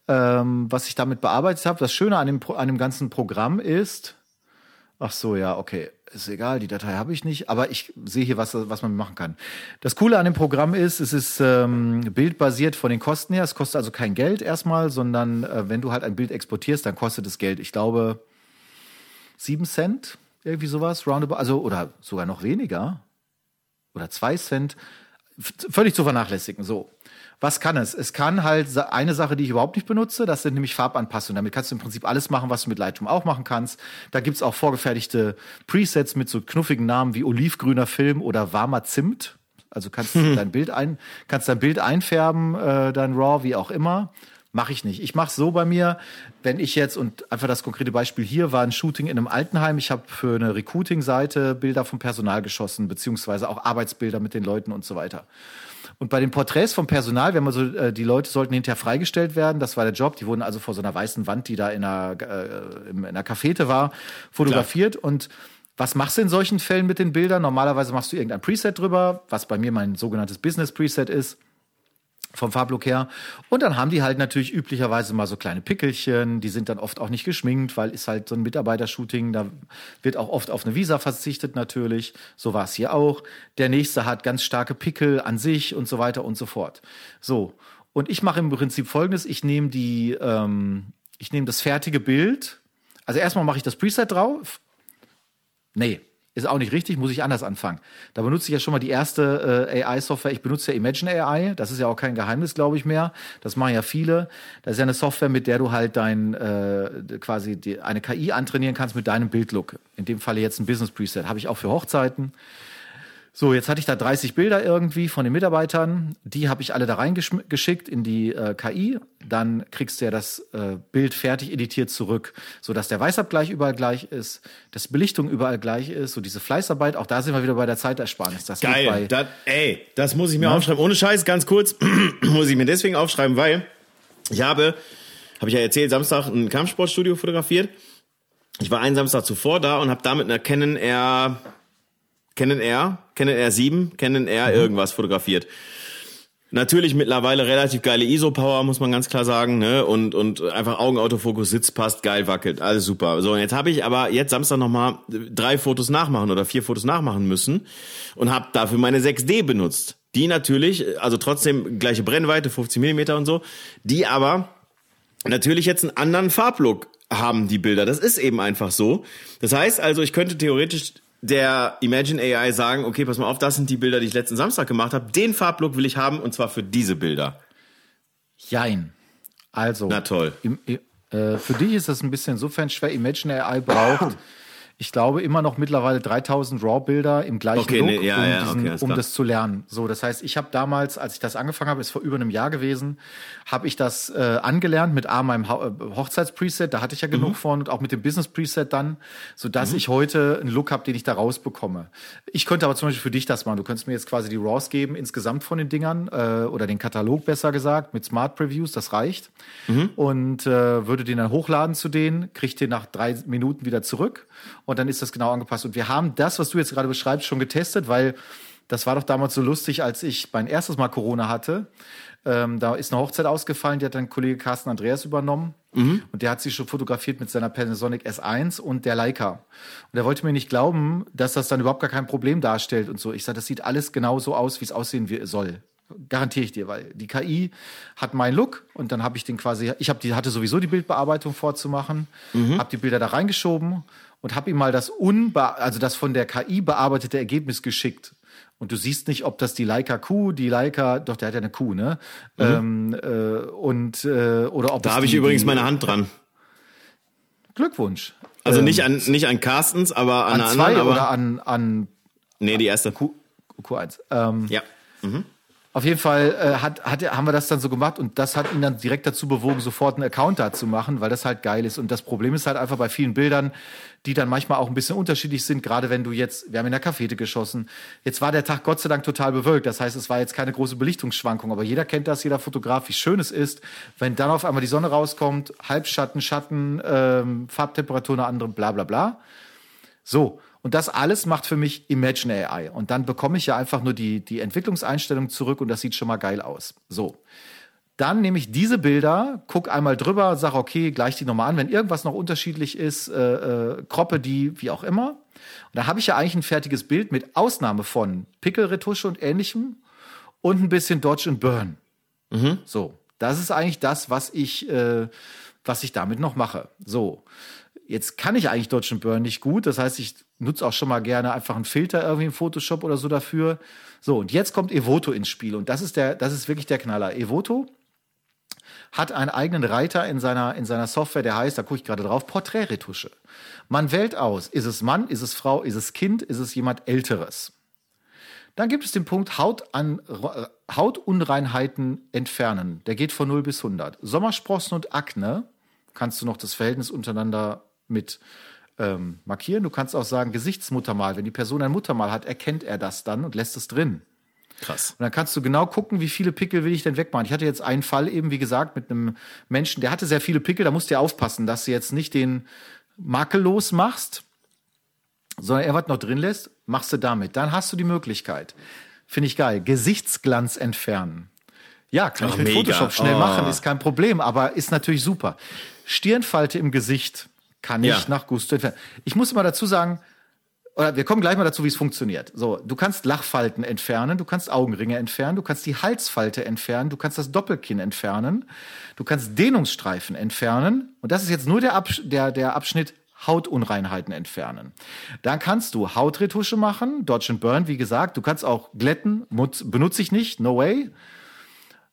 ähm, was ich damit bearbeitet habe. Das Schöne an dem, an dem ganzen Programm ist, ach so, ja, okay, ist egal, die Datei habe ich nicht, aber ich sehe hier, was, was man machen kann. Das Coole an dem Programm ist, es ist ähm, bildbasiert von den Kosten her. Es kostet also kein Geld erstmal, sondern äh, wenn du halt ein Bild exportierst, dann kostet es Geld. Ich glaube, sieben Cent, irgendwie sowas, roundabout, also oder sogar noch weniger oder zwei Cent, f- völlig zu vernachlässigen. So. Was kann es? Es kann halt eine Sache, die ich überhaupt nicht benutze, das sind nämlich Farbanpassungen. Damit kannst du im Prinzip alles machen, was du mit Lightroom auch machen kannst. Da gibt's auch vorgefertigte Presets mit so knuffigen Namen wie olivgrüner Film oder warmer Zimt. Also kannst du dein Bild ein, kannst dein Bild einfärben, äh, dein RAW, wie auch immer. Mache ich nicht. Ich mache so bei mir, wenn ich jetzt, und einfach das konkrete Beispiel hier war ein Shooting in einem Altenheim. Ich habe für eine Recruiting-Seite Bilder vom Personal geschossen, beziehungsweise auch Arbeitsbilder mit den Leuten und so weiter. Und bei den Porträts vom Personal, wenn man so, äh, die Leute sollten hinterher freigestellt werden, das war der Job. Die wurden also vor so einer weißen Wand, die da in einer, äh, in einer Cafete war, fotografiert. Und was machst du in solchen Fällen mit den Bildern? Normalerweise machst du irgendein Preset drüber, was bei mir mein sogenanntes Business Preset ist vom Farblook her. Und dann haben die halt natürlich üblicherweise mal so kleine Pickelchen, die sind dann oft auch nicht geschminkt, weil ist halt so ein Mitarbeitershooting, da wird auch oft auf eine Visa verzichtet natürlich. So war es hier auch. Der nächste hat ganz starke Pickel an sich und so weiter und so fort. So. Und ich mache im Prinzip folgendes, ich nehme die, ähm, ich nehme das fertige Bild. Also erstmal mache ich das Preset drauf. Nee, ist auch nicht richtig, muss ich anders anfangen. Da benutze ich ja schon mal die erste äh, AI-Software. Ich benutze ja Imagine AI. Das ist ja auch kein Geheimnis, glaube ich, mehr. Das machen ja viele. Das ist ja eine Software, mit der du halt dein äh, quasi die, eine KI antrainieren kannst mit deinem Bildlook. In dem Falle jetzt ein Business Preset. Habe ich auch für Hochzeiten. So, jetzt hatte ich da 30 Bilder irgendwie von den Mitarbeitern. Die habe ich alle da reingeschickt in die äh, KI. Dann kriegst du ja das äh, Bild fertig editiert zurück, sodass der Weißabgleich überall gleich ist, dass Belichtung überall gleich ist, so diese Fleißarbeit. Auch da sind wir wieder bei der Zeitersparnis. Das geil. bei, Das, ey, das muss ich mir aufschreiben. Ohne Scheiß, ganz kurz, muss ich mir deswegen aufschreiben, weil ich habe, habe ich ja erzählt, Samstag ein Kampfsportstudio fotografiert. Ich war einen Samstag zuvor da und habe damit einer Canon R, Canon R, Canon R7, Canon R irgendwas fotografiert. Natürlich mittlerweile relativ geile ISO-Power, muss man ganz klar sagen, ne? Und, und einfach Augenautofokus, Sitz passt, geil wackelt, alles super. So, und jetzt habe ich aber jetzt Samstag nochmal drei Fotos nachmachen oder vier Fotos nachmachen müssen und habe dafür meine 6D benutzt. Die natürlich, also trotzdem gleiche Brennweite, 50 Millimeter und so, die aber natürlich jetzt einen anderen Farblook haben, die Bilder. Das ist eben einfach so. Das heißt also, ich könnte theoretisch der Imagine AI sagen, okay, pass mal auf, das sind die Bilder, die ich letzten Samstag gemacht habe. Den Farblook will ich haben und zwar für diese Bilder. Jein. Also, Na toll. Im, äh, für dich ist das ein bisschen insofern schwer. Imagine AI braucht, ich glaube, immer noch mittlerweile 3000 RAW-Bilder im gleichen Okay, Look, nee, ja, um, ja, diesen, okay, um das zu lernen. So, das heißt, ich habe damals, als ich das angefangen habe, ist vor über einem Jahr gewesen, habe ich das äh, angelernt mit A, meinem äh, Hochzeitspreset, da hatte ich ja genug Mhm. von und auch mit dem Business-Preset dann, sodass ich heute einen Look habe, den ich da rausbekomme. Ich könnte aber zum Beispiel für dich das machen. Du könntest mir jetzt quasi die RAWs geben, insgesamt von den Dingern, äh, oder den Katalog besser gesagt, mit Smart Previews, das reicht. Mhm. Und äh, würde den dann hochladen zu denen, kriegt den nach drei Minuten wieder zurück und dann ist das genau angepasst. Und wir haben das, was du jetzt gerade beschreibst, schon getestet, weil das war doch damals so lustig, als ich mein erstes Mal Corona hatte. Ähm, da ist eine Hochzeit ausgefallen, die hat dann Kollege Carsten Andreas übernommen. Und der hat sich schon fotografiert mit seiner Panasonic S1 und der Leica. Und er wollte mir nicht glauben, dass das dann überhaupt gar kein Problem darstellt und so. Ich sage, das sieht alles genau so aus, wie es aussehen soll. Garantiere ich dir, weil die KI hat meinen Look und dann habe ich den quasi, ich habe die hatte sowieso die Bildbearbeitung vorzumachen, mhm. habe die Bilder da reingeschoben und habe ihm mal das unbe also das von der KI bearbeitete Ergebnis geschickt. Und du siehst nicht, ob das die Leica Q, die Leica, doch der hat ja eine Q, ne? Mhm. Ähm, äh, und äh, oder ob da habe ich übrigens meine Hand dran. Glückwunsch. Also ähm, nicht an nicht an Carstens, aber an, an zwei anderen, aber oder an an nee die erste Q, Q1. Ähm, ja. Mhm. Auf jeden Fall äh, hat, hat, haben wir das dann so gemacht und das hat ihn dann direkt dazu bewogen, sofort einen Account da zu machen, weil das halt geil ist. Und das Problem ist halt einfach bei vielen Bildern, die dann manchmal auch ein bisschen unterschiedlich sind, gerade wenn du jetzt, wir haben in der Cafete geschossen, jetzt war der Tag Gott sei Dank total bewölkt, das heißt, es war jetzt keine große Belichtungsschwankung, aber jeder kennt das, jeder Fotograf, wie schön es ist, wenn dann auf einmal die Sonne rauskommt, Halbschatten, Schatten, ähm, Farbtemperatur eine andere, bla bla bla. So, und das alles macht für mich Imagine AI. Und dann bekomme ich ja einfach nur die, die Entwicklungseinstellung zurück und das sieht schon mal geil aus. So. Dann nehme ich diese Bilder, gucke einmal drüber, sage, okay, gleich die nochmal an. Wenn irgendwas noch unterschiedlich ist, äh, äh, kroppe die, wie auch immer. Und da habe ich ja eigentlich ein fertiges Bild mit Ausnahme von Pickelretusche und ähnlichem und ein bisschen Dodge and Burn. Mhm. So, das ist eigentlich das, was ich, äh, was ich damit noch mache. So, jetzt kann ich eigentlich Dodge Burn nicht gut. Das heißt, ich nutze auch schon mal gerne einfach einen Filter irgendwie im Photoshop oder so dafür. So, und jetzt kommt Evoto ins Spiel und das ist der, das ist wirklich der Knaller. Evoto hat einen eigenen Reiter in seiner, in seiner Software, der heißt, da gucke ich gerade drauf, Porträtretusche. Man wählt aus, ist es Mann, ist es Frau, ist es Kind, ist es jemand Älteres. Dann gibt es den Punkt Haut an, Hautunreinheiten entfernen. Der geht von 0 bis 100. Sommersprossen und Akne kannst du noch das Verhältnis untereinander mit ähm, markieren. Du kannst auch sagen Gesichtsmuttermal. Wenn die Person ein Muttermal hat, erkennt er das dann und lässt es drin. Krass. Und dann kannst du genau gucken, wie viele Pickel will ich denn wegmachen. Ich hatte jetzt einen Fall eben, wie gesagt, mit einem Menschen, der hatte sehr viele Pickel. Da musst du ja aufpassen, dass du jetzt nicht den makellos machst, sondern er was noch drin lässt, machst du damit. Dann hast du die Möglichkeit. Finde ich geil. Gesichtsglanz entfernen. Ja, kann Ach, ich mit mega. Photoshop schnell oh. machen, ist kein Problem, aber ist natürlich super. Stirnfalte im Gesicht kann ich ja. nach Gusto entfernen. Ich muss immer dazu sagen, oder wir kommen gleich mal dazu, wie es funktioniert. So, du kannst Lachfalten entfernen, du kannst Augenringe entfernen, du kannst die Halsfalte entfernen, du kannst das Doppelkinn entfernen, du kannst Dehnungsstreifen entfernen. Und das ist jetzt nur der, Absch der, der Abschnitt Hautunreinheiten entfernen. Dann kannst du Hautretusche machen, Dodge and Burn, wie gesagt. Du kannst auch glätten, benutze ich nicht, no way.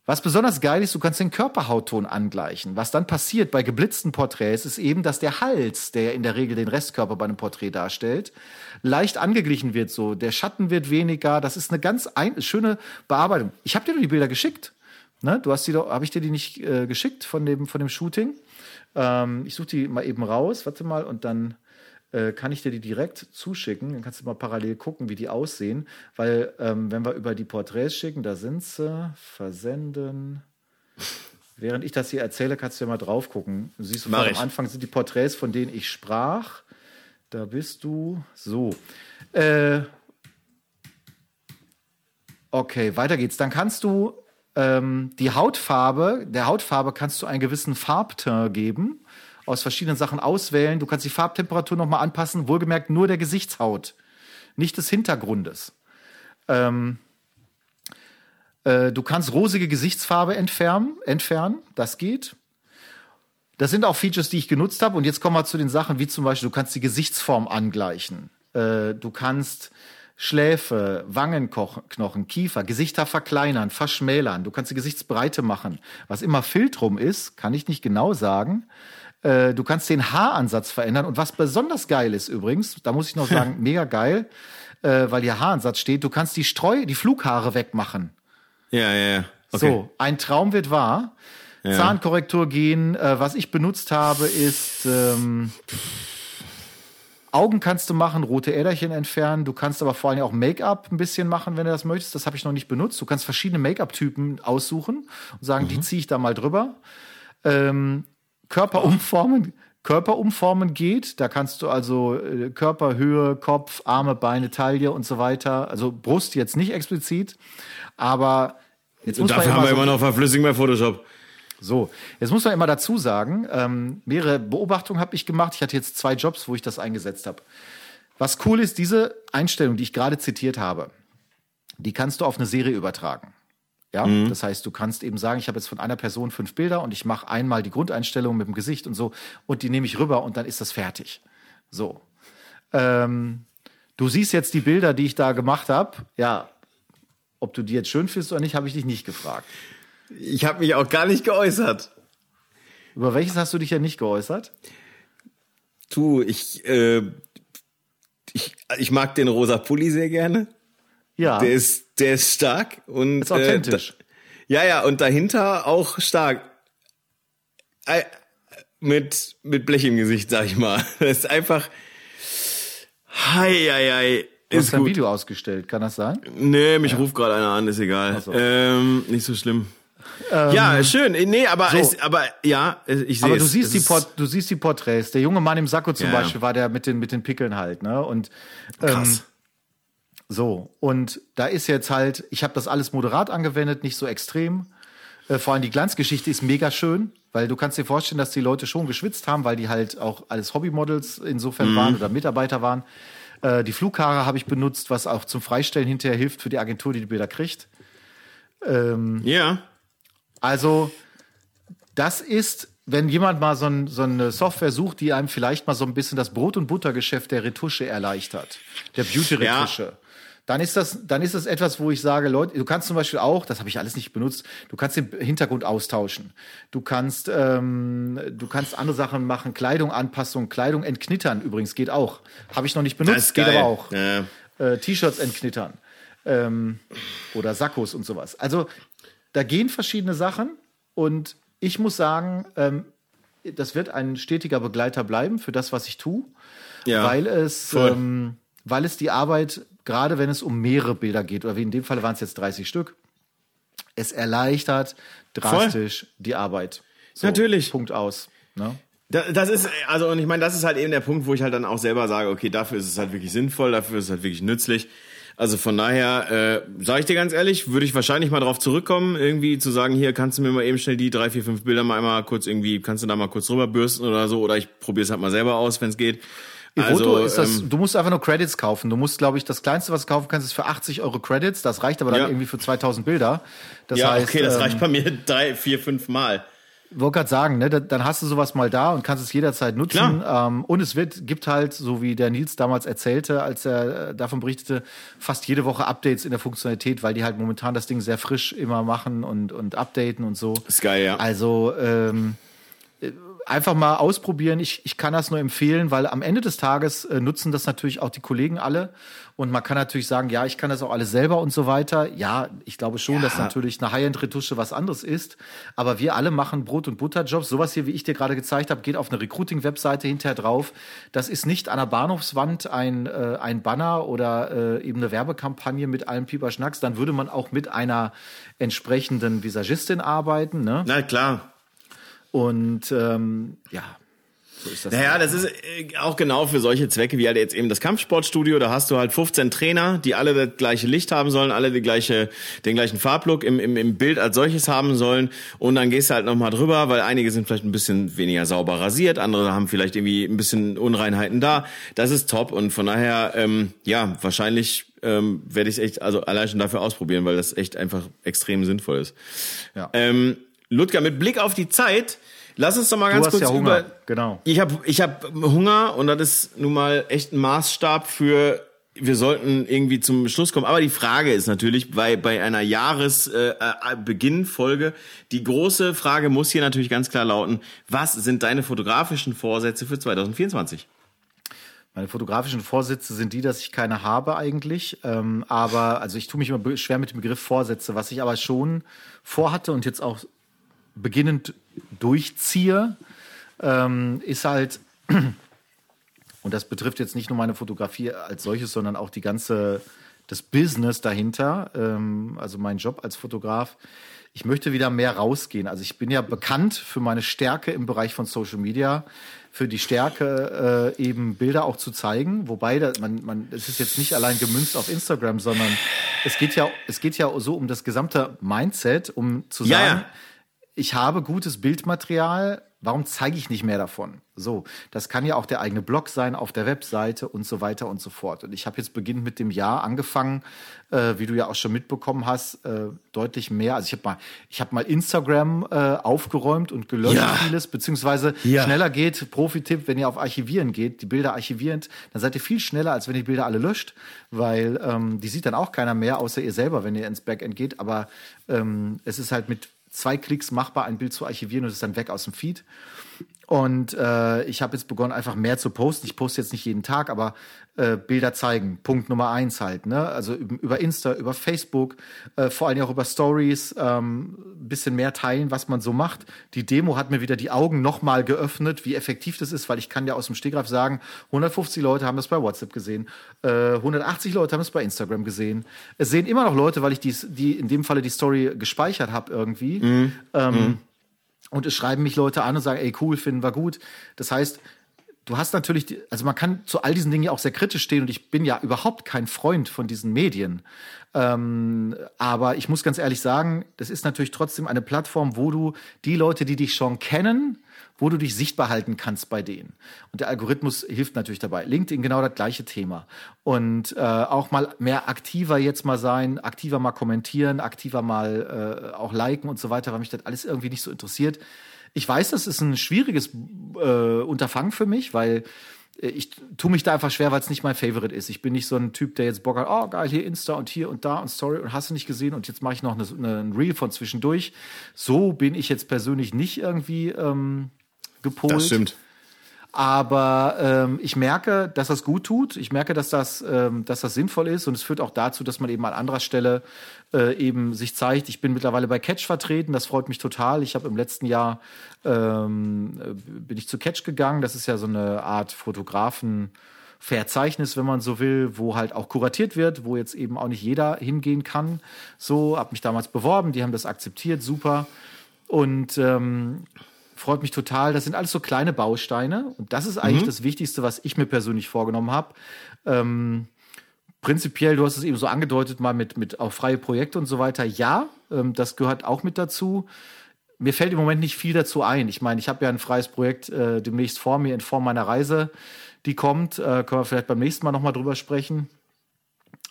Was besonders geil ist, du kannst den Körperhautton angleichen. Was dann passiert bei geblitzten Porträts, ist eben, dass der Hals, der in der Regel den Restkörper bei einem Porträt darstellt, leicht angeglichen wird. So, der Schatten wird weniger. Das ist eine ganz schöne Bearbeitung. Ich habe dir nur die Bilder geschickt. Ne? Du hast die doch, habe ich dir die nicht äh, geschickt von dem von dem Shooting? Ähm, ich suche die mal eben raus. Warte mal und dann äh, kann ich dir die direkt zuschicken. Dann kannst du mal parallel gucken, wie die aussehen. Weil, ähm, wenn wir über die Porträts schicken, da sind sie, versenden. Während ich das hier erzähle, kannst du ja mal drauf gucken. Du siehst, am Anfang sind die Porträts, von denen ich sprach. Da bist du. So. Äh, okay, weiter geht's. Dann kannst du ähm, die Hautfarbe, der Hautfarbe kannst du einen gewissen Farbton geben aus verschiedenen Sachen auswählen. Du kannst die Farbtemperatur nochmal anpassen, wohlgemerkt nur der Gesichtshaut, nicht des Hintergrundes. Ähm, äh, du kannst rosige Gesichtsfarbe entfernen, entfernen, das geht. Das sind auch Features, die ich genutzt habe. Und jetzt kommen wir zu den Sachen, wie zum Beispiel, du kannst die Gesichtsform angleichen. Äh, du kannst Schläfe, Wangenknochen, Kiefer, Gesichter verkleinern, verschmälern. Du kannst die Gesichtsbreite machen. Was immer Filtrum ist, kann ich nicht genau sagen. Äh, du kannst den Haaransatz verändern. Und was besonders geil ist übrigens, da muss ich noch sagen, mega geil, äh, weil hier Haaransatz steht, du kannst die Streu, die Flughaare wegmachen. Ja, ja, ja. Okay. So, ein Traum wird wahr. Ja. Zahnkorrektur gehen. Äh, was ich benutzt habe, ist ähm, Augen kannst du machen, rote Äderchen entfernen. Du kannst aber vor allem auch Make-up ein bisschen machen, wenn du das möchtest. Das habe ich noch nicht benutzt. Du kannst verschiedene Make-up-Typen aussuchen und sagen, mhm. die ziehe ich da mal drüber. Ähm, Körper umformen, Körper umformen geht. Da kannst du also äh, Körperhöhe, Kopf, Arme, Beine, Taille und so weiter. Also Brust jetzt nicht explizit, aber jetzt muss Dafür man haben wir so immer noch verflüssigen bei Photoshop. So, jetzt muss man immer dazu sagen, ähm, mehrere Beobachtungen habe ich gemacht. Ich hatte jetzt zwei Jobs, wo ich das eingesetzt habe. Was cool ist, diese Einstellung, die ich gerade zitiert habe, die kannst du auf eine Serie übertragen. Ja, mhm. das heißt, du kannst eben sagen, ich habe jetzt von einer Person fünf Bilder und ich mache einmal die Grundeinstellung mit dem Gesicht und so und die nehme ich rüber und dann ist das fertig. So. Ähm, du siehst jetzt die Bilder, die ich da gemacht habe. Ja, ob du die jetzt schön findest oder nicht, habe ich dich nicht gefragt. Ich habe mich auch gar nicht geäußert. Über welches hast du dich ja nicht geäußert? Du, ich, äh, ich, ich mag den rosa Pulli sehr gerne. Ja. Der ist, der ist stark und. Ist authentisch. Äh, ja, ja, und dahinter auch stark. Äh, mit, mit Blech im Gesicht, sag ich mal. Das ist einfach. Hei, hei, hei. Du hast ein Video ausgestellt, kann das sein? Nee, mich ja. ruft gerade einer an, ist egal. So. Ähm, nicht so schlimm. Ähm, ja, schön. Nee, aber, so. es, aber ja, ich sehe Aber du siehst, die Port, du siehst die Porträts. Der junge Mann im Sakko zum ja. Beispiel war der mit den, mit den Pickeln halt, ne? Und, ähm, Krass. So, und da ist jetzt halt, ich habe das alles moderat angewendet, nicht so extrem. Äh, vor allem die Glanzgeschichte ist mega schön, weil du kannst dir vorstellen, dass die Leute schon geschwitzt haben, weil die halt auch alles Hobbymodels insofern mhm. waren oder Mitarbeiter waren. Äh, die Flughaare habe ich benutzt, was auch zum Freistellen hinterher hilft für die Agentur, die die Bilder kriegt. Ähm, ja. Also, das ist, wenn jemand mal so, ein, so, eine Software sucht, die einem vielleicht mal so ein bisschen das Brot- und Buttergeschäft der Retusche erleichtert, der Beauty-Retusche. Ja. Dann ist das, dann ist das etwas, wo ich sage, Leute, du kannst zum Beispiel auch, das habe ich alles nicht benutzt, du kannst den Hintergrund austauschen. Du kannst, ähm, du kannst andere Sachen machen, Kleidung Anpassung, Kleidung entknittern übrigens geht auch. Habe ich noch nicht benutzt, geht aber auch. Ja. Äh, T-Shirts entknittern ähm, oder Sakkos und sowas. Also da gehen verschiedene Sachen und ich muss sagen, ähm, das wird ein stetiger Begleiter bleiben für das, was ich tue, ja, weil es, ähm, weil es die Arbeit, gerade wenn es um mehrere Bilder geht, oder wie in dem Fall waren es jetzt 30 Stück, es erleichtert drastisch voll. die Arbeit. So, Natürlich. Punkt aus. Ne? Das ist, also, und ich meine, das ist halt eben der Punkt, wo ich halt dann auch selber sage, okay, dafür ist es halt wirklich sinnvoll, dafür ist es halt wirklich nützlich. Also von daher, äh, sage ich dir ganz ehrlich, würde ich wahrscheinlich mal drauf zurückkommen, irgendwie zu sagen, hier kannst du mir mal eben schnell die drei, vier, fünf Bilder mal einmal kurz irgendwie, kannst du da mal kurz drüber bürsten oder so, oder ich probiere es halt mal selber aus, wenn es geht. Also, ist das, ähm, du musst einfach nur Credits kaufen. Du musst, glaube ich, das kleinste, was du kaufen kannst, ist für 80 Euro Credits. Das reicht aber dann ja. irgendwie für 2000 Bilder. Das ja, heißt, okay, das ähm, reicht bei mir drei, vier, fünf Mal wollte gerade sagen, ne, dann hast du sowas mal da und kannst es jederzeit nutzen. Ähm, und es wird, gibt halt, so wie der Nils damals erzählte, als er äh, davon berichtete, fast jede Woche Updates in der Funktionalität, weil die halt momentan das Ding sehr frisch immer machen und, und updaten und so. Ist geil, ja. Also ähm, einfach mal ausprobieren. Ich, ich kann das nur empfehlen, weil am Ende des Tages äh, nutzen das natürlich auch die Kollegen alle. Und man kann natürlich sagen, ja, ich kann das auch alles selber und so weiter. Ja, ich glaube schon, ja. dass natürlich eine High-End-Retusche was anderes ist. Aber wir alle machen Brot- und Butterjobs. Sowas hier, wie ich dir gerade gezeigt habe, geht auf eine Recruiting-Webseite hinterher drauf. Das ist nicht an der Bahnhofswand ein, äh, ein Banner oder äh, eben eine Werbekampagne mit allem Pieper-Schnacks. Dann würde man auch mit einer entsprechenden Visagistin arbeiten. Ne? Na klar. Und ähm, ja, so ist das. Naja, das ist äh, auch genau für solche Zwecke wie halt jetzt eben das Kampfsportstudio. Da hast du halt 15 Trainer, die alle das gleiche Licht haben sollen, alle die gleiche, den gleichen Farblook im, im, im Bild als solches haben sollen. Und dann gehst du halt nochmal drüber, weil einige sind vielleicht ein bisschen weniger sauber rasiert, andere haben vielleicht irgendwie ein bisschen Unreinheiten da. Das ist top und von daher, ähm, ja, wahrscheinlich ähm, werde ich es echt, also allein schon dafür ausprobieren, weil das echt einfach extrem sinnvoll ist. Ja. Ähm, Ludger, mit Blick auf die Zeit, lass uns doch mal ganz du kurz hast ja Hunger. über. Genau. Ich habe ich hab Hunger und das ist nun mal echt ein Maßstab für wir sollten irgendwie zum Schluss kommen. Aber die Frage ist natürlich bei, bei einer Jahresbeginnfolge, äh, äh die große Frage muss hier natürlich ganz klar lauten, was sind deine fotografischen Vorsätze für 2024? Meine fotografischen Vorsätze sind die, dass ich keine habe eigentlich. Ähm, aber, also ich tue mich immer schwer mit dem Begriff Vorsätze, was ich aber schon vorhatte und jetzt auch beginnend durchziehe, ähm, ist halt, und das betrifft jetzt nicht nur meine Fotografie als solches, sondern auch die ganze, das Business dahinter, ähm, also mein Job als Fotograf. Ich möchte wieder mehr rausgehen. Also ich bin ja bekannt für meine Stärke im Bereich von Social Media, für die Stärke äh, eben Bilder auch zu zeigen. Wobei da, man, man, es ist jetzt nicht allein gemünzt auf Instagram, sondern es geht ja, es geht ja so um das gesamte Mindset, um zu sagen, ja, ja ich habe gutes Bildmaterial, Warum zeige ich nicht mehr davon? So, das kann ja auch der eigene Blog sein auf der Webseite und so weiter und so fort. Und ich habe jetzt beginnend mit dem Jahr angefangen, äh, wie du ja auch schon mitbekommen hast, äh, deutlich mehr. Also ich habe mal, ich habe mal Instagram äh, aufgeräumt und gelöscht ja. vieles, beziehungsweise ja. schneller geht. Profi-Tipp, wenn ihr auf Archivieren geht, die Bilder archivierend, dann seid ihr viel schneller, als wenn ihr die Bilder alle löscht, weil ähm, die sieht dann auch keiner mehr, außer ihr selber, wenn ihr ins Backend geht. Aber ähm, es ist halt mit zwei Klicks machbar, ein Bild zu archivieren und es ist dann weg aus dem Feed. Und äh, ich habe jetzt begonnen, einfach mehr zu posten. Ich poste jetzt nicht jeden Tag, aber äh, Bilder zeigen. Punkt Nummer eins halt. Ne? Also über Insta, über Facebook, äh, vor allem auch über Stories, ähm, bisschen mehr teilen, was man so macht. Die Demo hat mir wieder die Augen nochmal geöffnet, wie effektiv das ist, weil ich kann ja aus dem Stegreif sagen, 150 Leute haben das bei WhatsApp gesehen, äh, 180 Leute haben es bei Instagram gesehen. Es sehen immer noch Leute, weil ich die, die in dem Falle die Story gespeichert habe irgendwie. Mhm. Ähm, mhm und es schreiben mich Leute an und sagen, ey, cool, finden wir gut. Das heißt, du hast natürlich, also man kann zu all diesen Dingen ja auch sehr kritisch stehen und ich bin ja überhaupt kein Freund von diesen Medien. Ähm, aber ich muss ganz ehrlich sagen, das ist natürlich trotzdem eine Plattform, wo du die Leute, die dich schon kennen, wo du dich sichtbar halten kannst bei denen. Und der Algorithmus hilft natürlich dabei. LinkedIn genau das gleiche Thema. Und äh, auch mal mehr aktiver jetzt mal sein, aktiver mal kommentieren, aktiver mal äh, auch liken und so weiter, weil mich das alles irgendwie nicht so interessiert. Ich weiß, das ist ein schwieriges äh, Unterfangen für mich, weil ich tue mich da einfach schwer, weil es nicht mein Favorite ist. Ich bin nicht so ein Typ, der jetzt Bock hat, oh geil, hier Insta und hier und da und Story und hast du nicht gesehen und jetzt mache ich noch eine, ein Reel von zwischendurch. So bin ich jetzt persönlich nicht irgendwie ähm, gepolt. Das stimmt. Aber ähm, ich merke, dass das gut tut. Ich merke, dass das, ähm, dass das sinnvoll ist und es führt auch dazu, dass man eben an anderer Stelle äh, eben sich zeigt. Ich bin mittlerweile bei Catch vertreten. Das freut mich total. Ich habe im letzten Jahr ähm, bin ich zu Catch gegangen. Das ist ja so eine Art Fotografen. Verzeichnis, wenn man so will, wo halt auch kuratiert wird, wo jetzt eben auch nicht jeder hingehen kann. So, habe mich damals beworben, die haben das akzeptiert, super. Und ähm, freut mich total. Das sind alles so kleine Bausteine und das ist eigentlich mhm. das Wichtigste, was ich mir persönlich vorgenommen habe. Ähm, prinzipiell, du hast es eben so angedeutet, mal mit, mit auch freie Projekte und so weiter. Ja, ähm, das gehört auch mit dazu. Mir fällt im Moment nicht viel dazu ein. Ich meine, ich habe ja ein freies Projekt äh, demnächst vor mir in Form meiner Reise, die kommt. Äh, können wir vielleicht beim nächsten Mal nochmal drüber sprechen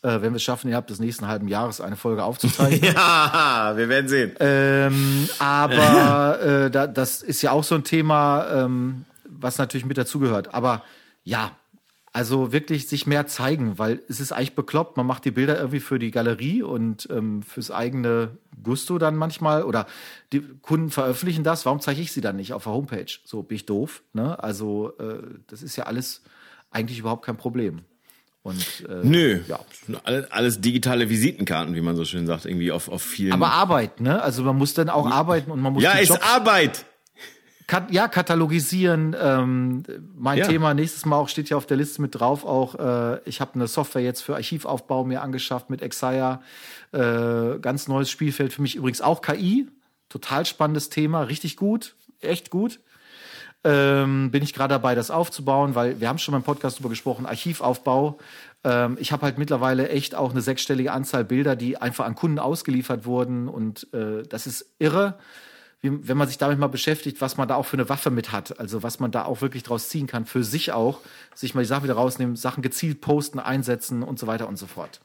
äh, wenn wir es schaffen, innerhalb des nächsten halben Jahres eine Folge aufzuzeichnen. ja, wir werden sehen. Ähm, aber äh, da, das ist ja auch so ein Thema, ähm, was natürlich mit dazugehört. Aber ja, also wirklich sich mehr zeigen, weil es ist eigentlich bekloppt. Man macht die Bilder irgendwie für die Galerie und ähm, fürs eigene Gusto dann manchmal. Oder die Kunden veröffentlichen das. Warum zeige ich sie dann nicht auf der Homepage? So bin ich doof. Ne? Also äh, das ist ja alles eigentlich überhaupt kein Problem. Und, äh, Nö, ja. alles, digitale Visitenkarten, wie man so schön sagt, irgendwie auf, auf vielen. Aber Arbeit, ne? Also man muss dann auch arbeiten und man muss. Ja, ist Jobs Arbeit! Kat ja, katalogisieren. Ähm, mein ja. Thema nächstes Mal auch steht ja auf der Liste mit drauf. Auch äh, ich habe eine Software jetzt für Archivaufbau mir angeschafft mit Exaya. Äh, ganz neues Spielfeld für mich übrigens auch KI. Total spannendes Thema, richtig gut, echt gut ähm, bin ich gerade dabei, das aufzubauen, weil wir haben schon beim Podcast darüber gesprochen, Archivaufbau. Ähm, ich habe halt mittlerweile echt auch eine sechsstellige Anzahl Bilder, die einfach an Kunden ausgeliefert wurden und äh, das ist irre, wie, wenn man sich damit mal beschäftigt, was man da auch für eine Waffe mit hat, also was man da auch wirklich draus ziehen kann, für sich auch, sich mal die Sachen wieder rausnehmen, Sachen gezielt posten, einsetzen und so weiter und so fort.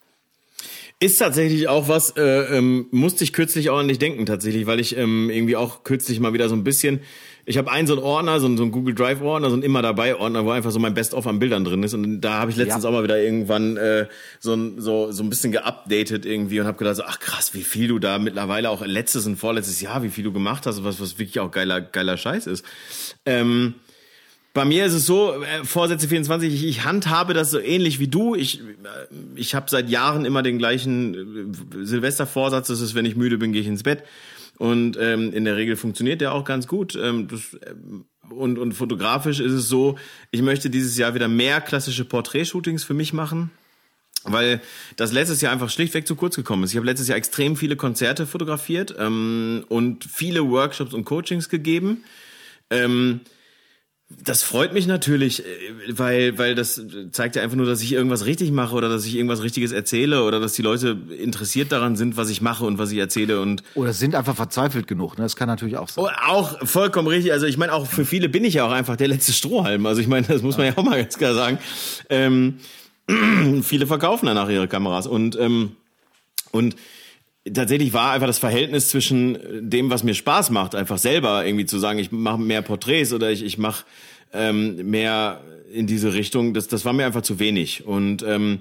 Ist tatsächlich auch was, äh, ähm, musste ich kürzlich auch an dich denken tatsächlich, weil ich ähm, irgendwie auch kürzlich mal wieder so ein bisschen ich habe einen so einen Ordner, so einen, so einen Google Drive Ordner, so einen immer dabei Ordner, wo einfach so mein Best of an Bildern drin ist. Und da habe ich letztens ja. auch mal wieder irgendwann äh, so, ein, so so ein bisschen geupdatet irgendwie und habe gedacht, so, ach krass, wie viel du da mittlerweile auch letztes und vorletztes Jahr, wie viel du gemacht hast, was was wirklich auch geiler geiler Scheiß ist. Ähm, bei mir ist es so, äh, Vorsätze 24, ich, ich handhabe das so ähnlich wie du. Ich, äh, ich habe seit Jahren immer den gleichen äh, Silvestervorsatz, das ist, wenn ich müde bin, gehe ich ins Bett. Und ähm, in der Regel funktioniert der auch ganz gut. Ähm, das, ähm, und, und fotografisch ist es so, ich möchte dieses Jahr wieder mehr klassische Porträtshootings für mich machen weil das letztes Jahr einfach schlichtweg zu kurz gekommen ist. Ich habe letztes Jahr extrem viele Konzerte fotografiert ähm, und viele Workshops und Coachings gegeben. Ähm, Das freut mich natürlich, äh, weil, weil das zeigt ja einfach nur, dass ich irgendwas richtig mache oder dass ich irgendwas Richtiges erzähle oder dass die Leute interessiert daran sind, was ich mache und was ich erzähle und oder sind einfach verzweifelt genug. Ne? Das kann natürlich auch sein. Oh, auch vollkommen richtig. Also ich meine, auch für viele bin ich ja auch einfach der letzte Strohhalm. Also ich meine, das muss man ja auch mal ganz klar sagen. Ähm, viele verkaufen danach ihre Kameras und ähm, und tatsächlich war einfach das Verhältnis zwischen dem, was mir Spaß macht, einfach selber irgendwie zu sagen, ich mache mehr Porträts oder ich, ich mache ähm, mehr in diese Richtung, das, das war mir einfach zu wenig. Und ähm,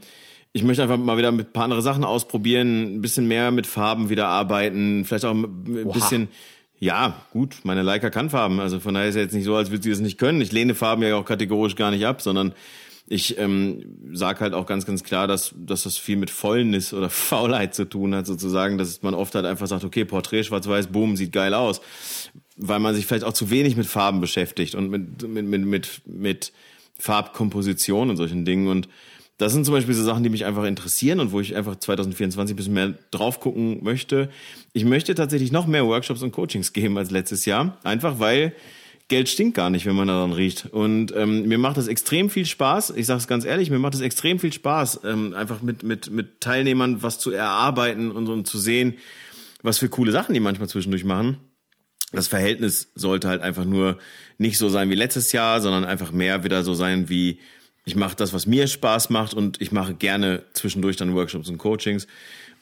ich möchte einfach mal wieder mit ein paar andere Sachen ausprobieren, ein bisschen mehr mit Farben wieder arbeiten, vielleicht auch ein Oha. bisschen. Ja, gut, meine Leica kann Farben. Also von daher ist es jetzt nicht so, als würde sie das nicht können. Ich lehne Farben ja auch kategorisch gar nicht ab, sondern ich ähm, sage halt auch ganz, ganz klar, dass, dass das viel mit Fäulnis oder Faulheit zu tun hat, sozusagen, dass man oft halt einfach sagt, okay, Porträt schwarz-weiß, boom, sieht geil aus. Weil man sich vielleicht auch zu wenig mit Farben beschäftigt und mit, mit, mit, mit, mit Farbkomposition und solchen Dingen. Und das sind zum Beispiel so Sachen, die mich einfach interessieren und wo ich einfach 2024 ein bisschen mehr drauf gucken möchte. Ich möchte tatsächlich noch mehr Workshops und Coachings geben als letztes Jahr. Einfach weil Geld stinkt gar nicht, wenn man daran riecht. Und ähm, mir macht das extrem viel Spaß. Ich sage es ganz ehrlich, mir macht es extrem viel Spaß, ähm, einfach mit mit mit Teilnehmern was zu erarbeiten und, und zu sehen, was für coole Sachen die manchmal zwischendurch machen. Das Verhältnis sollte halt einfach nur nicht so sein wie letztes Jahr, sondern einfach mehr wieder so sein wie ich mache das, was mir Spaß macht und ich mache gerne zwischendurch dann Workshops und Coachings.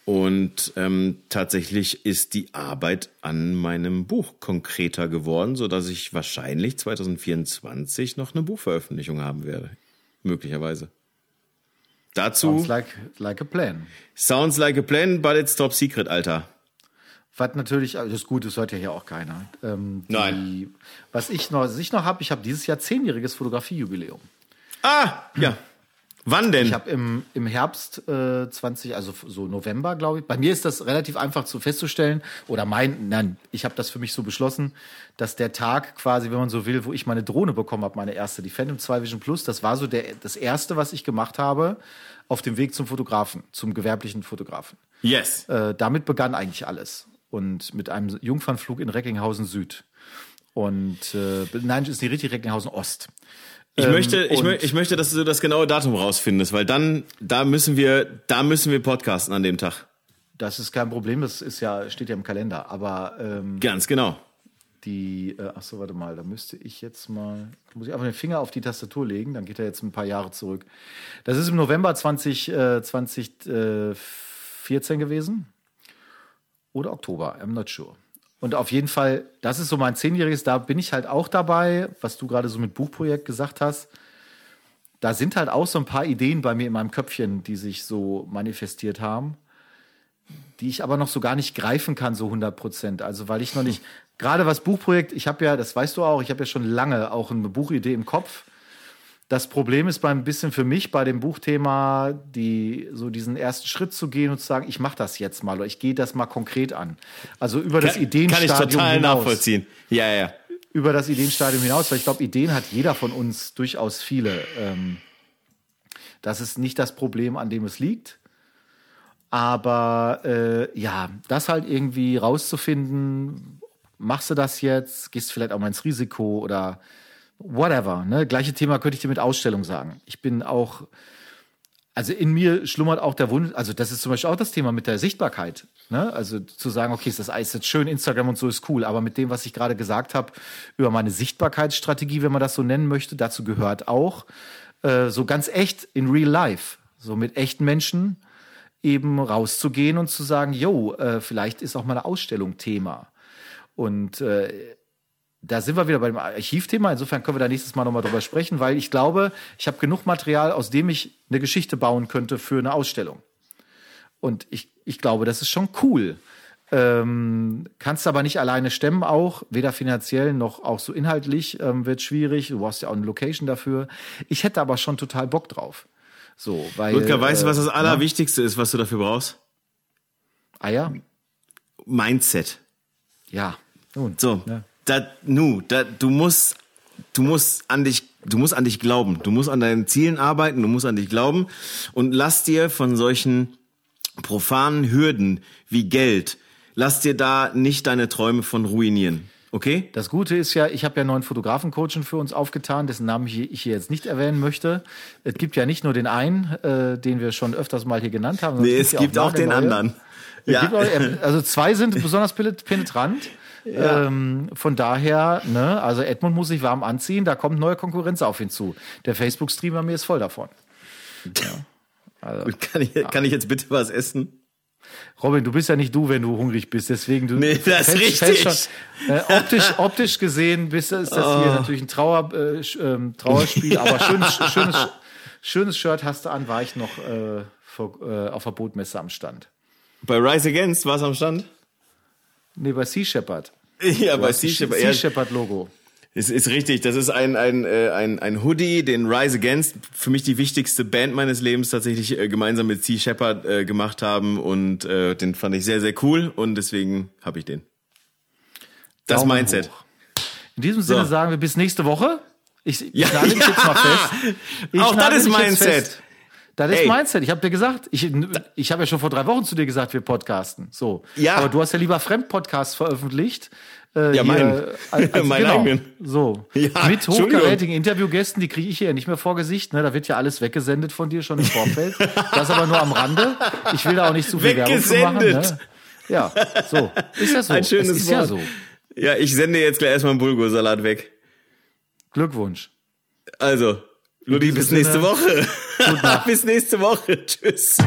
Und ähm, tatsächlich ist die Arbeit an meinem Buch konkreter geworden, so dass ich wahrscheinlich 2024 noch eine Buchveröffentlichung haben werde, möglicherweise. Dazu sounds like like a plan. Sounds like a plan, but it's top secret, Alter. Was natürlich, also das ist gut, das hört ja hier auch keiner. Ähm, die, Nein. Was ich noch, was ich noch habe, ich habe dieses Jahr zehnjähriges Fotografiejubiläum. Ah, ja. Wann denn? Ich habe im, im Herbst äh, 20, also so November, glaube ich. Bei mir ist das relativ einfach zu festzustellen. Oder mein, nein, ich habe das für mich so beschlossen, dass der Tag quasi, wenn man so will, wo ich meine Drohne bekommen habe, meine erste, die Phantom 2 Vision Plus, das war so der, das erste, was ich gemacht habe auf dem Weg zum Fotografen, zum gewerblichen Fotografen. Yes. Äh, damit begann eigentlich alles. Und mit einem Jungfernflug in Recklinghausen Süd. Und äh, nein, ist nicht richtig Recklinghausen Ost. Ich möchte, ähm, ich, mö ich möchte, dass du das genaue Datum rausfindest, weil dann, da müssen wir, da müssen wir podcasten an dem Tag. Das ist kein Problem, das ist ja, steht ja im Kalender, aber ähm, ganz genau. Die, äh, ach so, warte mal, da müsste ich jetzt mal, muss ich einfach den Finger auf die Tastatur legen, dann geht er jetzt ein paar Jahre zurück. Das ist im November 20, äh, 2014 gewesen oder Oktober, I'm not sure. Und auf jeden Fall, das ist so mein Zehnjähriges, da bin ich halt auch dabei, was du gerade so mit Buchprojekt gesagt hast. Da sind halt auch so ein paar Ideen bei mir in meinem Köpfchen, die sich so manifestiert haben, die ich aber noch so gar nicht greifen kann, so 100 Prozent. Also, weil ich noch nicht, gerade was Buchprojekt, ich habe ja, das weißt du auch, ich habe ja schon lange auch eine Buchidee im Kopf das Problem ist beim bisschen für mich bei dem Buchthema, die so diesen ersten Schritt zu gehen und zu sagen, ich mache das jetzt mal oder ich gehe das mal konkret an. Also über das kann, Ideenstadium Kann ich total hinaus. nachvollziehen. Ja, ja. Über das Ideenstadium hinaus, weil ich glaube, Ideen hat jeder von uns durchaus viele. Ähm, das ist nicht das Problem, an dem es liegt. Aber äh, ja, das halt irgendwie rauszufinden, machst du das jetzt, gehst du vielleicht auch mal ins Risiko oder whatever. Ne? Gleiche Thema könnte ich dir mit Ausstellung sagen. Ich bin auch, also in mir schlummert auch der Wunsch, also das ist zum Beispiel auch das Thema mit der Sichtbarkeit. Ne? Also zu sagen, okay, ist das alles jetzt schön, Instagram und so ist cool, aber mit dem, was ich gerade gesagt habe, über meine Sichtbarkeitsstrategie, wenn man das so nennen möchte, dazu gehört auch äh, so ganz echt in real life, so mit echten Menschen eben rauszugehen und zu sagen, yo, äh, vielleicht ist auch mal eine Ausstellung Thema. Und äh, da sind wir wieder bei dem Archivthema. Insofern können wir da nächstes Mal nochmal drüber sprechen, weil ich glaube, ich habe genug Material, aus dem ich eine Geschichte bauen könnte für eine Ausstellung. Und ich, ich glaube, das ist schon cool. Ähm, kannst aber nicht alleine stemmen, auch weder finanziell noch auch so inhaltlich ähm, wird schwierig. Du brauchst ja auch eine Location dafür. Ich hätte aber schon total Bock drauf. So, weil. Ludger, weißt du, was das äh, Allerwichtigste ja? ist, was du dafür brauchst? Ah ja? Mindset. Ja. Nun, so. Ja da, nu, da, du musst, du musst an dich, du musst an dich glauben. Du musst an deinen Zielen arbeiten, du musst an dich glauben und lass dir von solchen profanen Hürden wie Geld, lass dir da nicht deine Träume von ruinieren. Okay? Das Gute ist ja, ich habe ja einen neuen Fotografencoaching für uns aufgetan, dessen Namen ich hier jetzt nicht erwähnen möchte. Es gibt ja nicht nur den einen, äh, den wir schon öfters mal hier genannt haben. Nee, es ja gibt auch den nagelneue. anderen. Ja. gibt auch, also zwei sind besonders penetrant. Ähm, von daher, ne, also Edmund muss sich warm anziehen, da kommt neue Konkurrenz auf ihn zu. Der Facebook-Streamer mir ist voll davon. Gut, kann, ich, kann ich jetzt bitte was essen? Robin, du bist ja nicht du, wenn du hungrig bist, deswegen du Nee, das ist fällst- fällst richtig. Schon, äh, optisch, optisch gesehen bist, ist das Oh. hier natürlich ein Trauer, äh, ähm, Trauerspiel, aber schönes, schönes, schönes Shirt hast du an, war ich noch äh, vor, äh, auf der Bootmesse am Stand. Bei Rise Against war es am Stand? Nee, bei Sea Shepherd. Ja, bei Das Sea Shepherd. Sea Shepherd Logo. es ist richtig. Das ist ein, ein, äh, ein, ein Hoodie, den Rise Against, für mich die wichtigste Band meines Lebens, tatsächlich äh, gemeinsam mit Sea Shepherd äh, gemacht haben. Und äh, den fand ich sehr, sehr cool. Und deswegen habe ich den. Das Daumen Mindset. hoch. In diesem Sinne So. sagen wir bis nächste Woche. Ich, ich Ja, nagel ja. jetzt mal fest. Ich Auch das ist Mindset. Das ist Ey. Mindset. Ich habe dir gesagt, ich, ich habe ja schon vor drei Wochen zu dir gesagt, wir podcasten. So. Ja. Aber du hast ja lieber Fremdpodcasts veröffentlicht. Äh, Ja, hier, mein. als, als, Meinen genau. eigenen. So. Ja, Mit hochkarätigen Interviewgästen, die kriege ich hier ja nicht mehr vor Gesicht. Ne? Da wird ja alles weggesendet von dir schon im Vorfeld. das aber nur am Rande. Ich will da auch nicht zu viel Werbung machen. Weggesendet. Ne? Ja, so. Ist ja so. Ein schönes es ist Wort. ja so. Ja, ich sende jetzt gleich erstmal einen Bulgursalat weg. Glückwunsch. Also, Ludi, bis nächste Woche. bis nächste Woche. Tschüss.